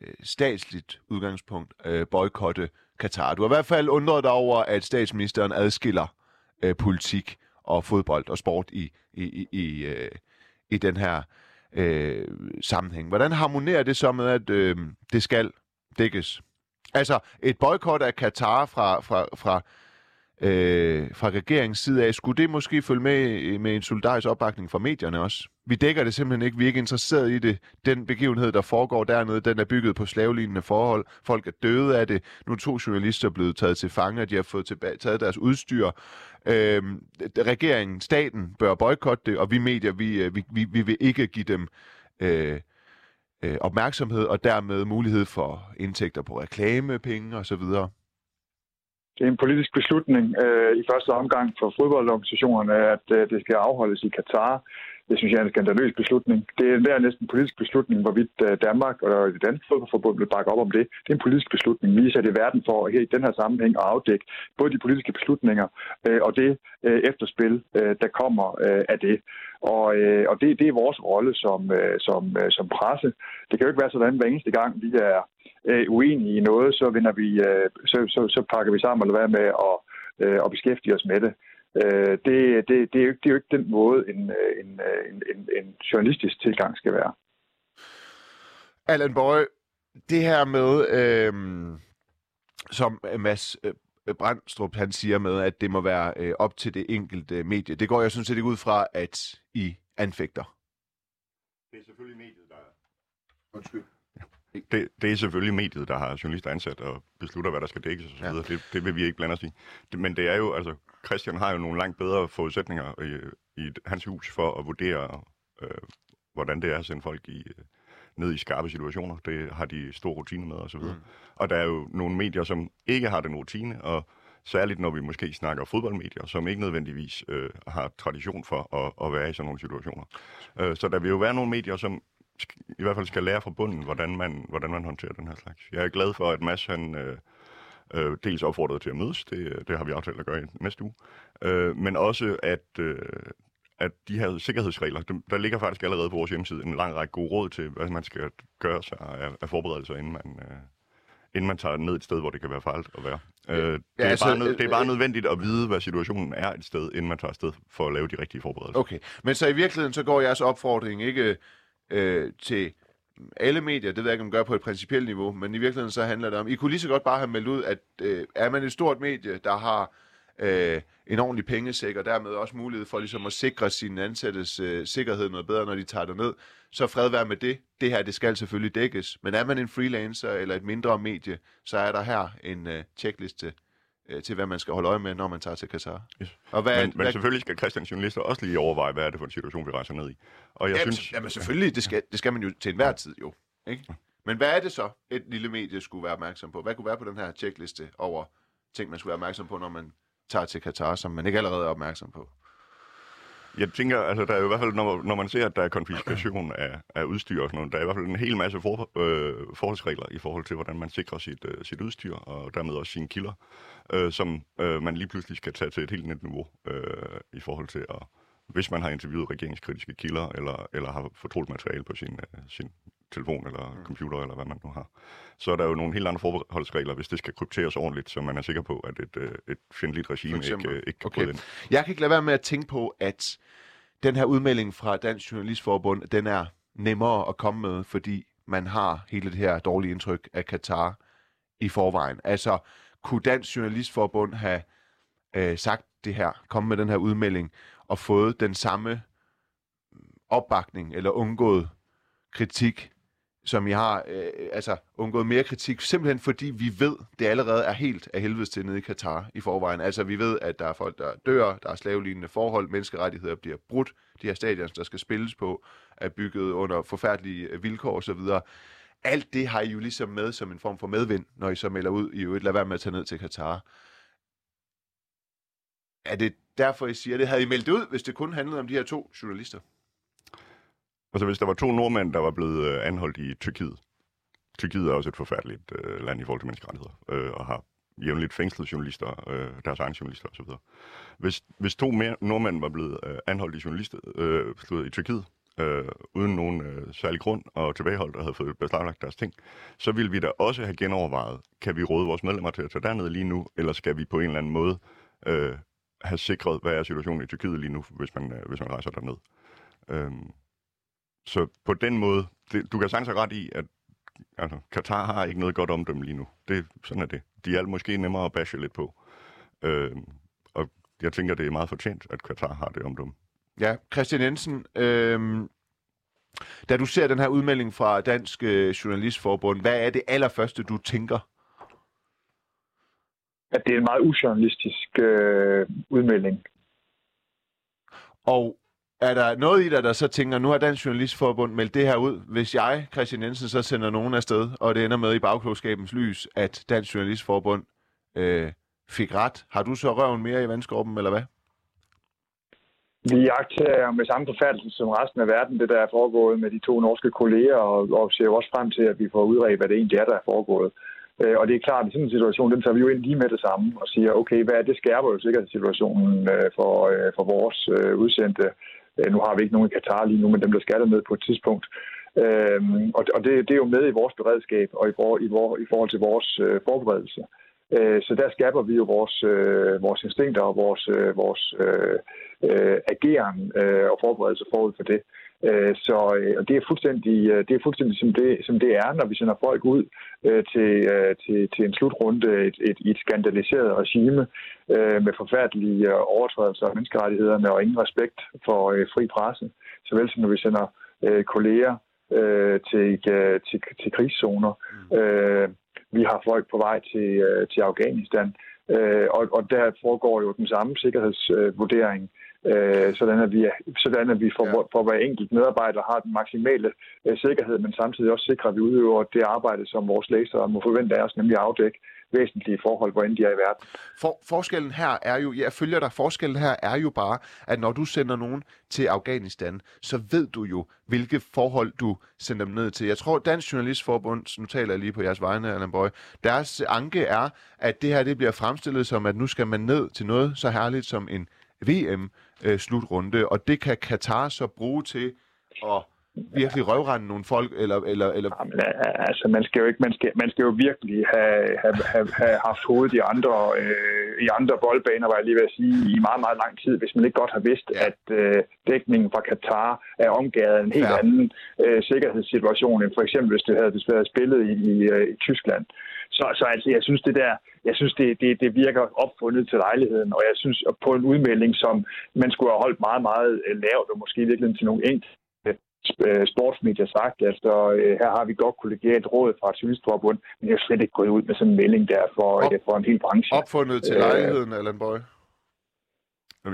øh, statsligt udgangspunkt, øh, boykotte Katar. Du har i hvert fald undret dig over, at statsministeren adskiller øh, politik og fodbold og sport i, i, i, i, øh, i den her øh, sammenhæng. Hvordan harmonerer det så med, at øh, det skal dækkes? Altså, et boykot af Katar fra, fra, fra øh, fra regeringens side af. Skulle det måske følge med øh, med en solidarisk opbakning fra medierne også? Vi dækker det simpelthen ikke. Vi er ikke interesseret i det. Den begivenhed, der foregår dernede, den er bygget på slavelignende forhold. Folk er døde af det. Nu er to journalister blevet taget til fange, og de har fået tilbage, taget deres udstyr. Øh, regeringen, staten, bør boykotte det, og vi medier, vi, øh, vi, vi, vi vil ikke give dem øh, øh, opmærksomhed, og dermed mulighed for indtægter på reklamepenge osv. Det er en politisk beslutning øh, i første omgang for fodboldorganisationerne, at øh, det skal afholdes i Katar. Det synes jeg er en skandaløs beslutning. Det er der næsten en politisk beslutning, hvorvidt øh, Danmark og det danske fodboldforbund vil bakke op om det. Det er en politisk beslutning. Vi er i verden for her i den her sammenhæng at afdække både de politiske beslutninger øh, og det øh, efterspil, øh, der kommer øh, af det. Og, øh, og det, det er vores rolle som, øh, som, øh, som presse. Det kan jo ikke være sådan, hver eneste gang vi er øh, uenige i noget, så, vinder vi, øh, så, så, så pakker vi sammen og lader være med at, øh, at beskæftige os med det. Øh, det, det, det, er jo, det er jo ikke den måde, en, en, en, en, en journalistisk tilgang skal være. Allan Bøje, det her med, øh, som Mads øh, Brandstrup han siger med, at det må være øh, op til det enkelte medie. Det går jeg sådan set ikke ud fra, at I anfægter. Det er selvfølgelig mediet, der... Undskyld. Det, det er selvfølgelig mediet, der har journalister ansat og beslutter, hvad der skal dækkes osv. Ja. Det, det vil vi ikke blande os i. Det, men det er jo, altså, Christian har jo nogle langt bedre forudsætninger i, i hans hus for at vurdere, øh, hvordan det er at sende folk i, øh, ned i skarpe situationer. Det har de stor rutine med osv. Mm. Og der er jo nogle medier, som ikke har den rutine, og særligt når vi måske snakker fodboldmedier, som ikke nødvendigvis øh, har tradition for at, at være i sådan nogle situationer. Øh, så der vil jo være nogle medier, som i hvert fald skal lære fra bunden, hvordan man, hvordan man håndterer den her slags. Jeg er glad for, at Mads han, øh, øh, dels opfordret til at mødes, det, det har vi aftalt at gøre i næste uge, øh, men også at, øh, at de her sikkerhedsregler, der ligger faktisk allerede på vores hjemmeside en lang række gode råd til, hvad man skal gøre sig af, af forberedelser, inden man, øh, inden man tager ned et sted, hvor det kan være farligt at være. Øh, det, ja, er altså, bare nød, det er bare nødvendigt at vide, hvad situationen er et sted, inden man tager afsted for at lave de rigtige forberedelser. Okay, men så i virkeligheden, så går jeres opfordring ikke øh, til alle medier, det ved jeg ikke, om man gør på et principielt niveau, men i virkeligheden så handler det om, I kunne lige så godt bare have meldt ud, at øh, er man et stort medie, der har øh, en ordentlig pengesæk, og dermed også mulighed for ligesom at sikre sin ansattes øh, sikkerhed noget bedre, når de tager det ned, så fred være med det. Det her, det skal selvfølgelig dækkes. Men er man en freelancer eller et mindre medie, så er der her en øh, checkliste øh, til, hvad man skal holde øje med, når man tager til Qatar. Yes. Og hvad, men, hvad, men selvfølgelig skal Christians journalister også lige overveje, hvad er det for en situation, vi rejser ned i. Og jeg jamen, synes, jamen selvfølgelig, det skal, det skal man jo til enhver tid jo. Ikke? Men hvad er det så, et lille medie skulle være opmærksom på? Hvad kunne være på den her checkliste over ting, man skulle være opmærksom på, når man tager til Katar, som man ikke allerede er opmærksom på? Jeg tænker, altså der er jo i hvert fald, når, når man ser, at der er konfiskation af, af udstyr og sådan noget, der er i hvert fald en hel masse for, øh, forholdsregler i forhold til, hvordan man sikrer sit, øh, sit udstyr, og dermed også sine kilder, øh, som øh, man lige pludselig skal tage til et helt nyt niveau øh, i forhold til at hvis man har interviewet regeringskritiske kilder, eller, eller har fortroligt materiale på sin, uh, sin telefon eller mm. computer, eller hvad man nu har, så er der jo nogle helt andre forholdsregler, hvis det skal krypteres ordentligt, så man er sikker på, at et, uh, et fjendtligt regime ikke, ikke kan okay. ind. Jeg kan ikke lade være med at tænke på, at den her udmelding fra Dansk Journalistforbund, den er nemmere at komme med, fordi man har hele det her dårlige indtryk af Katar i forvejen. Altså, kunne Dansk Journalistforbund have øh, sagt det her, komme med den her udmelding, og fået den samme opbakning eller undgået kritik, som I har, øh, altså undgået mere kritik, simpelthen fordi vi ved, det allerede er helt af helvedes til nede i Katar i forvejen. Altså vi ved, at der er folk, der dør, der er slavelignende forhold, menneskerettigheder bliver brudt, de her stadions, der skal spilles på, er bygget under forfærdelige øh, vilkår osv. Alt det har I jo ligesom med som en form for medvind, når I så melder ud i jo ikke lader være med at tage ned til Katar. Er det derfor, I siger det? Havde I meldt ud, hvis det kun handlede om de her to journalister? Altså, hvis der var to nordmænd, der var blevet øh, anholdt i Tyrkiet. Tyrkiet er også et forfærdeligt øh, land i forhold til menneskerettigheder, øh, og har jævnligt fængslet journalister, øh, deres egne journalister osv. Hvis, hvis to mere, nordmænd var blevet øh, anholdt i, journalister, øh, i Tyrkiet, øh, uden nogen øh, særlig grund og tilbageholdt og havde fået beslaglagt deres ting, så ville vi da også have genovervejet, kan vi råde vores medlemmer til at tage derned lige nu, eller skal vi på en eller anden måde øh, have sikret, hvad er situationen i Tyrkiet lige nu, hvis man, øh, hvis man rejser derned. Øhm, så på den måde, det, du kan sagtens have ret i, at altså, Katar har ikke noget godt om dem lige nu. Det, sådan er det. De er måske nemmere at bashe lidt på. Øhm, og jeg tænker, det er meget fortjent, at Katar har det om dem. Ja, Christian Jensen, øhm, da du ser den her udmelding fra Dansk øh, Journalistforbund, hvad er det allerførste, du tænker? At det er en meget ujournalistisk øh, udmelding. Og er der noget i dig, der så tænker, nu har Dansk Journalistforbund meldt det her ud. Hvis jeg, Christian Jensen, så sender nogen afsted, og det ender med i bagklogskabens lys, at Dansk Journalistforbund øh, fik ret. Har du så røven mere i vandskorben, eller hvad? Vi jagter med samme forfærdelse som resten af verden, det der er foregået med de to norske kolleger, og, og ser også frem til, at vi får udredt, hvad det egentlig er, der er foregået. Øh, Øh, og det er klart, at i sådan en situation, den tager vi jo ind lige med det samme og siger, okay, hvad er det skærper jo sikkerhedssituationen øh, for, øh, for vores øh, udsendte. Øh, nu har vi ikke nogen i Katar lige nu, men dem, der skal ned på et tidspunkt. Øhm, og og det, det er jo med i vores beredskab og i, vor, i, vor, i forhold til vores øh, forberedelse. Øh, så der skaber vi jo vores, øh, vores instinkter og vores, øh, vores øh, øh, ageren øh, og forberedelse forud for det. Øh, så øh, og det er fuldstændig, øh, det er fuldstændig som, det, som det er, når vi sender folk ud til, til, til en slutrunde et, et, et skandaliseret regime med forfærdelige overtrædelser af menneskerettighederne og ingen respekt for fri presse, såvel som når vi sender kolleger til, til, til krigszoner. Mm. Vi har folk på vej til, til Afghanistan, og, og der foregår jo den samme sikkerhedsvurdering øh, sådan at vi, sådan at vi for, ja. for hver enkelt medarbejder har den maksimale øh, sikkerhed, men samtidig også sikrer, at vi udøver det arbejde, som vores læsere må forvente af os, nemlig at afdække væsentlige forhold, hvor end de er i verden. For, forskellen her er jo, jeg følger dig, forskellen her er jo bare, at når du sender nogen til Afghanistan, så ved du jo, hvilke forhold du sender dem ned til. Jeg tror, Dansk Journalistforbund, nu taler jeg lige på jeres vegne, Allan Boy, deres anke er, at det her det bliver fremstillet som, at nu skal man ned til noget så herligt som en VM-slutrunde, øh, og det kan Katar så bruge til at virkelig røvrende nogle folk, eller... eller, eller... Jamen, altså, man skal jo ikke, man skal, man skal jo virkelig have, have, have, have haft hovedet i andre, øh, i andre boldbaner, var jeg lige ved at sige, i meget, meget lang tid, hvis man ikke godt har vidst, ja. at øh, dækningen fra Katar er omgavet af en helt ja. anden øh, sikkerhedssituation, end for eksempel, hvis det havde været spillet i, i, øh, i Tyskland. Så, så altså, jeg synes, det der, jeg synes, det, det, det virker opfundet til lejligheden, og jeg synes, på en udmelding, som man skulle have holdt meget, meget øh, lavt, og måske virkelig til nogle enkelte øh, sportsmedier sagt, altså her har vi godt kollegialt råd fra et journalistforbund, men jeg er slet ikke gået ud med sådan en melding der for, Op, for en hel branche. Opfundet til lejligheden, Allan Bøje?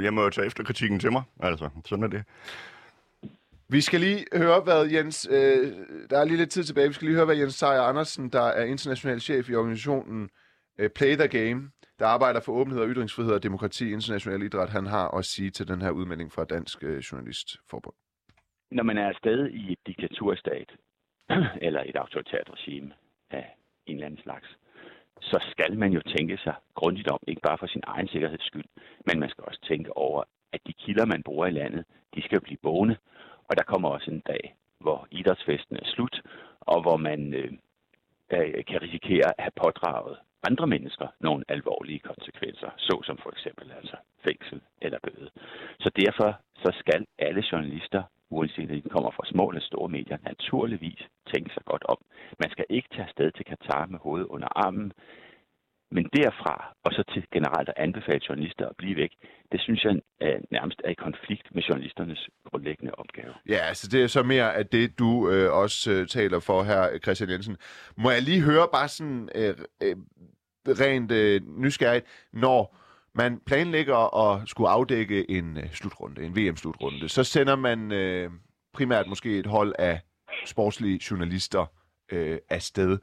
Jeg må jo tage efter kritikken til mig, altså. Sådan er det. Vi skal lige høre, hvad Jens... Øh, der er lige lidt tid tilbage. Vi skal lige høre, hvad Jens Seier Andersen, der er international chef i organisationen øh, Play the Game, der arbejder for åbenhed og ytringsfrihed og demokrati, international idræt, han har at sige til den her udmelding fra Dansk øh, Journalistforbund. Når man er afsted i et diktaturstat, eller et autoritært regime af en eller anden slags, så skal man jo tænke sig grundigt om, ikke bare for sin egen sikkerheds skyld, men man skal også tænke over, at de kilder, man bruger i landet, de skal blive boende. Og der kommer også en dag, hvor idrætsfesten er slut, og hvor man øh, kan risikere at have pådraget andre mennesker nogle alvorlige konsekvenser, såsom for eksempel altså fængsel eller bøde. Så derfor så skal alle journalister, uanset om de kommer fra små eller store medier, naturligvis tænke sig godt om. Man skal ikke tage afsted til Katar med hovedet under armen, men derfra, og så til generelt at anbefale journalister at blive væk, det synes jeg øh, nærmest er i konflikt med journalisternes grundlæggende opgave. Ja, altså det er så mere at det, du øh, også øh, taler for her, Christian Jensen. Må jeg lige høre bare sådan øh, øh, rent øh, nysgerrigt, når man planlægger at skulle afdække en øh, slutrunde, en VM-slutrunde, så sender man øh, primært måske et hold af sportslige journalister øh, afsted.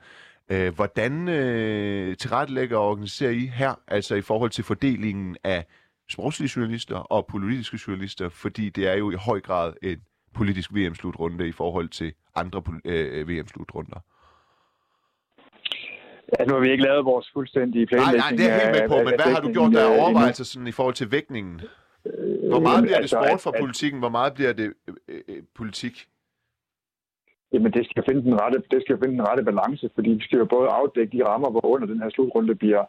Øh, hvordan øh, tilrettelægger og organiserer I her, altså i forhold til fordelingen af sportslige journalister og politiske journalister, fordi det er jo i høj grad en politisk VM-slutrunde i forhold til andre øh, VM-slutrunder? Ja, nu har vi ikke lavet vores fuldstændige planlægning. Nej, nej, det er helt med på, af, men hvad har du gjort der af overvejelser sådan, i forhold til vægtningen? Hvor meget bliver det altså, sport for politikken? Hvor meget bliver det øh, øh, politik? Jamen, det skal, finde den rette, det skal finde den rette balance, fordi vi skal jo både afdække de rammer, hvor under den her slutrunde bliver, øh,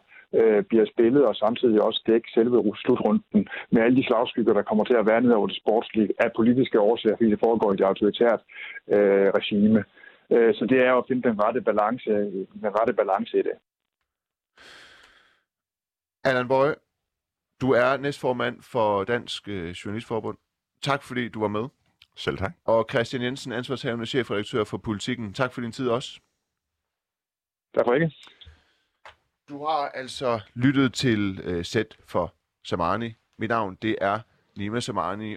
bliver spillet, og samtidig også dække selve slutrunden med alle de slagskygger, der kommer til at være ned over det sportslige af politiske årsager, fordi det foregår i et autoritært øh, regime. Øh, så det er at finde den rette balance, den rette balance i det. Allan Bøje, du er næstformand for Dansk øh, Journalistforbund. Tak fordi du var med. Selv tak. Og Christian Jensen, ansvarshavende chefredaktør for Politikken. Tak for din tid også. Tak for ikke. Du har altså lyttet til øh, Sæt for Samani. Mit navn, det er Nima Samani.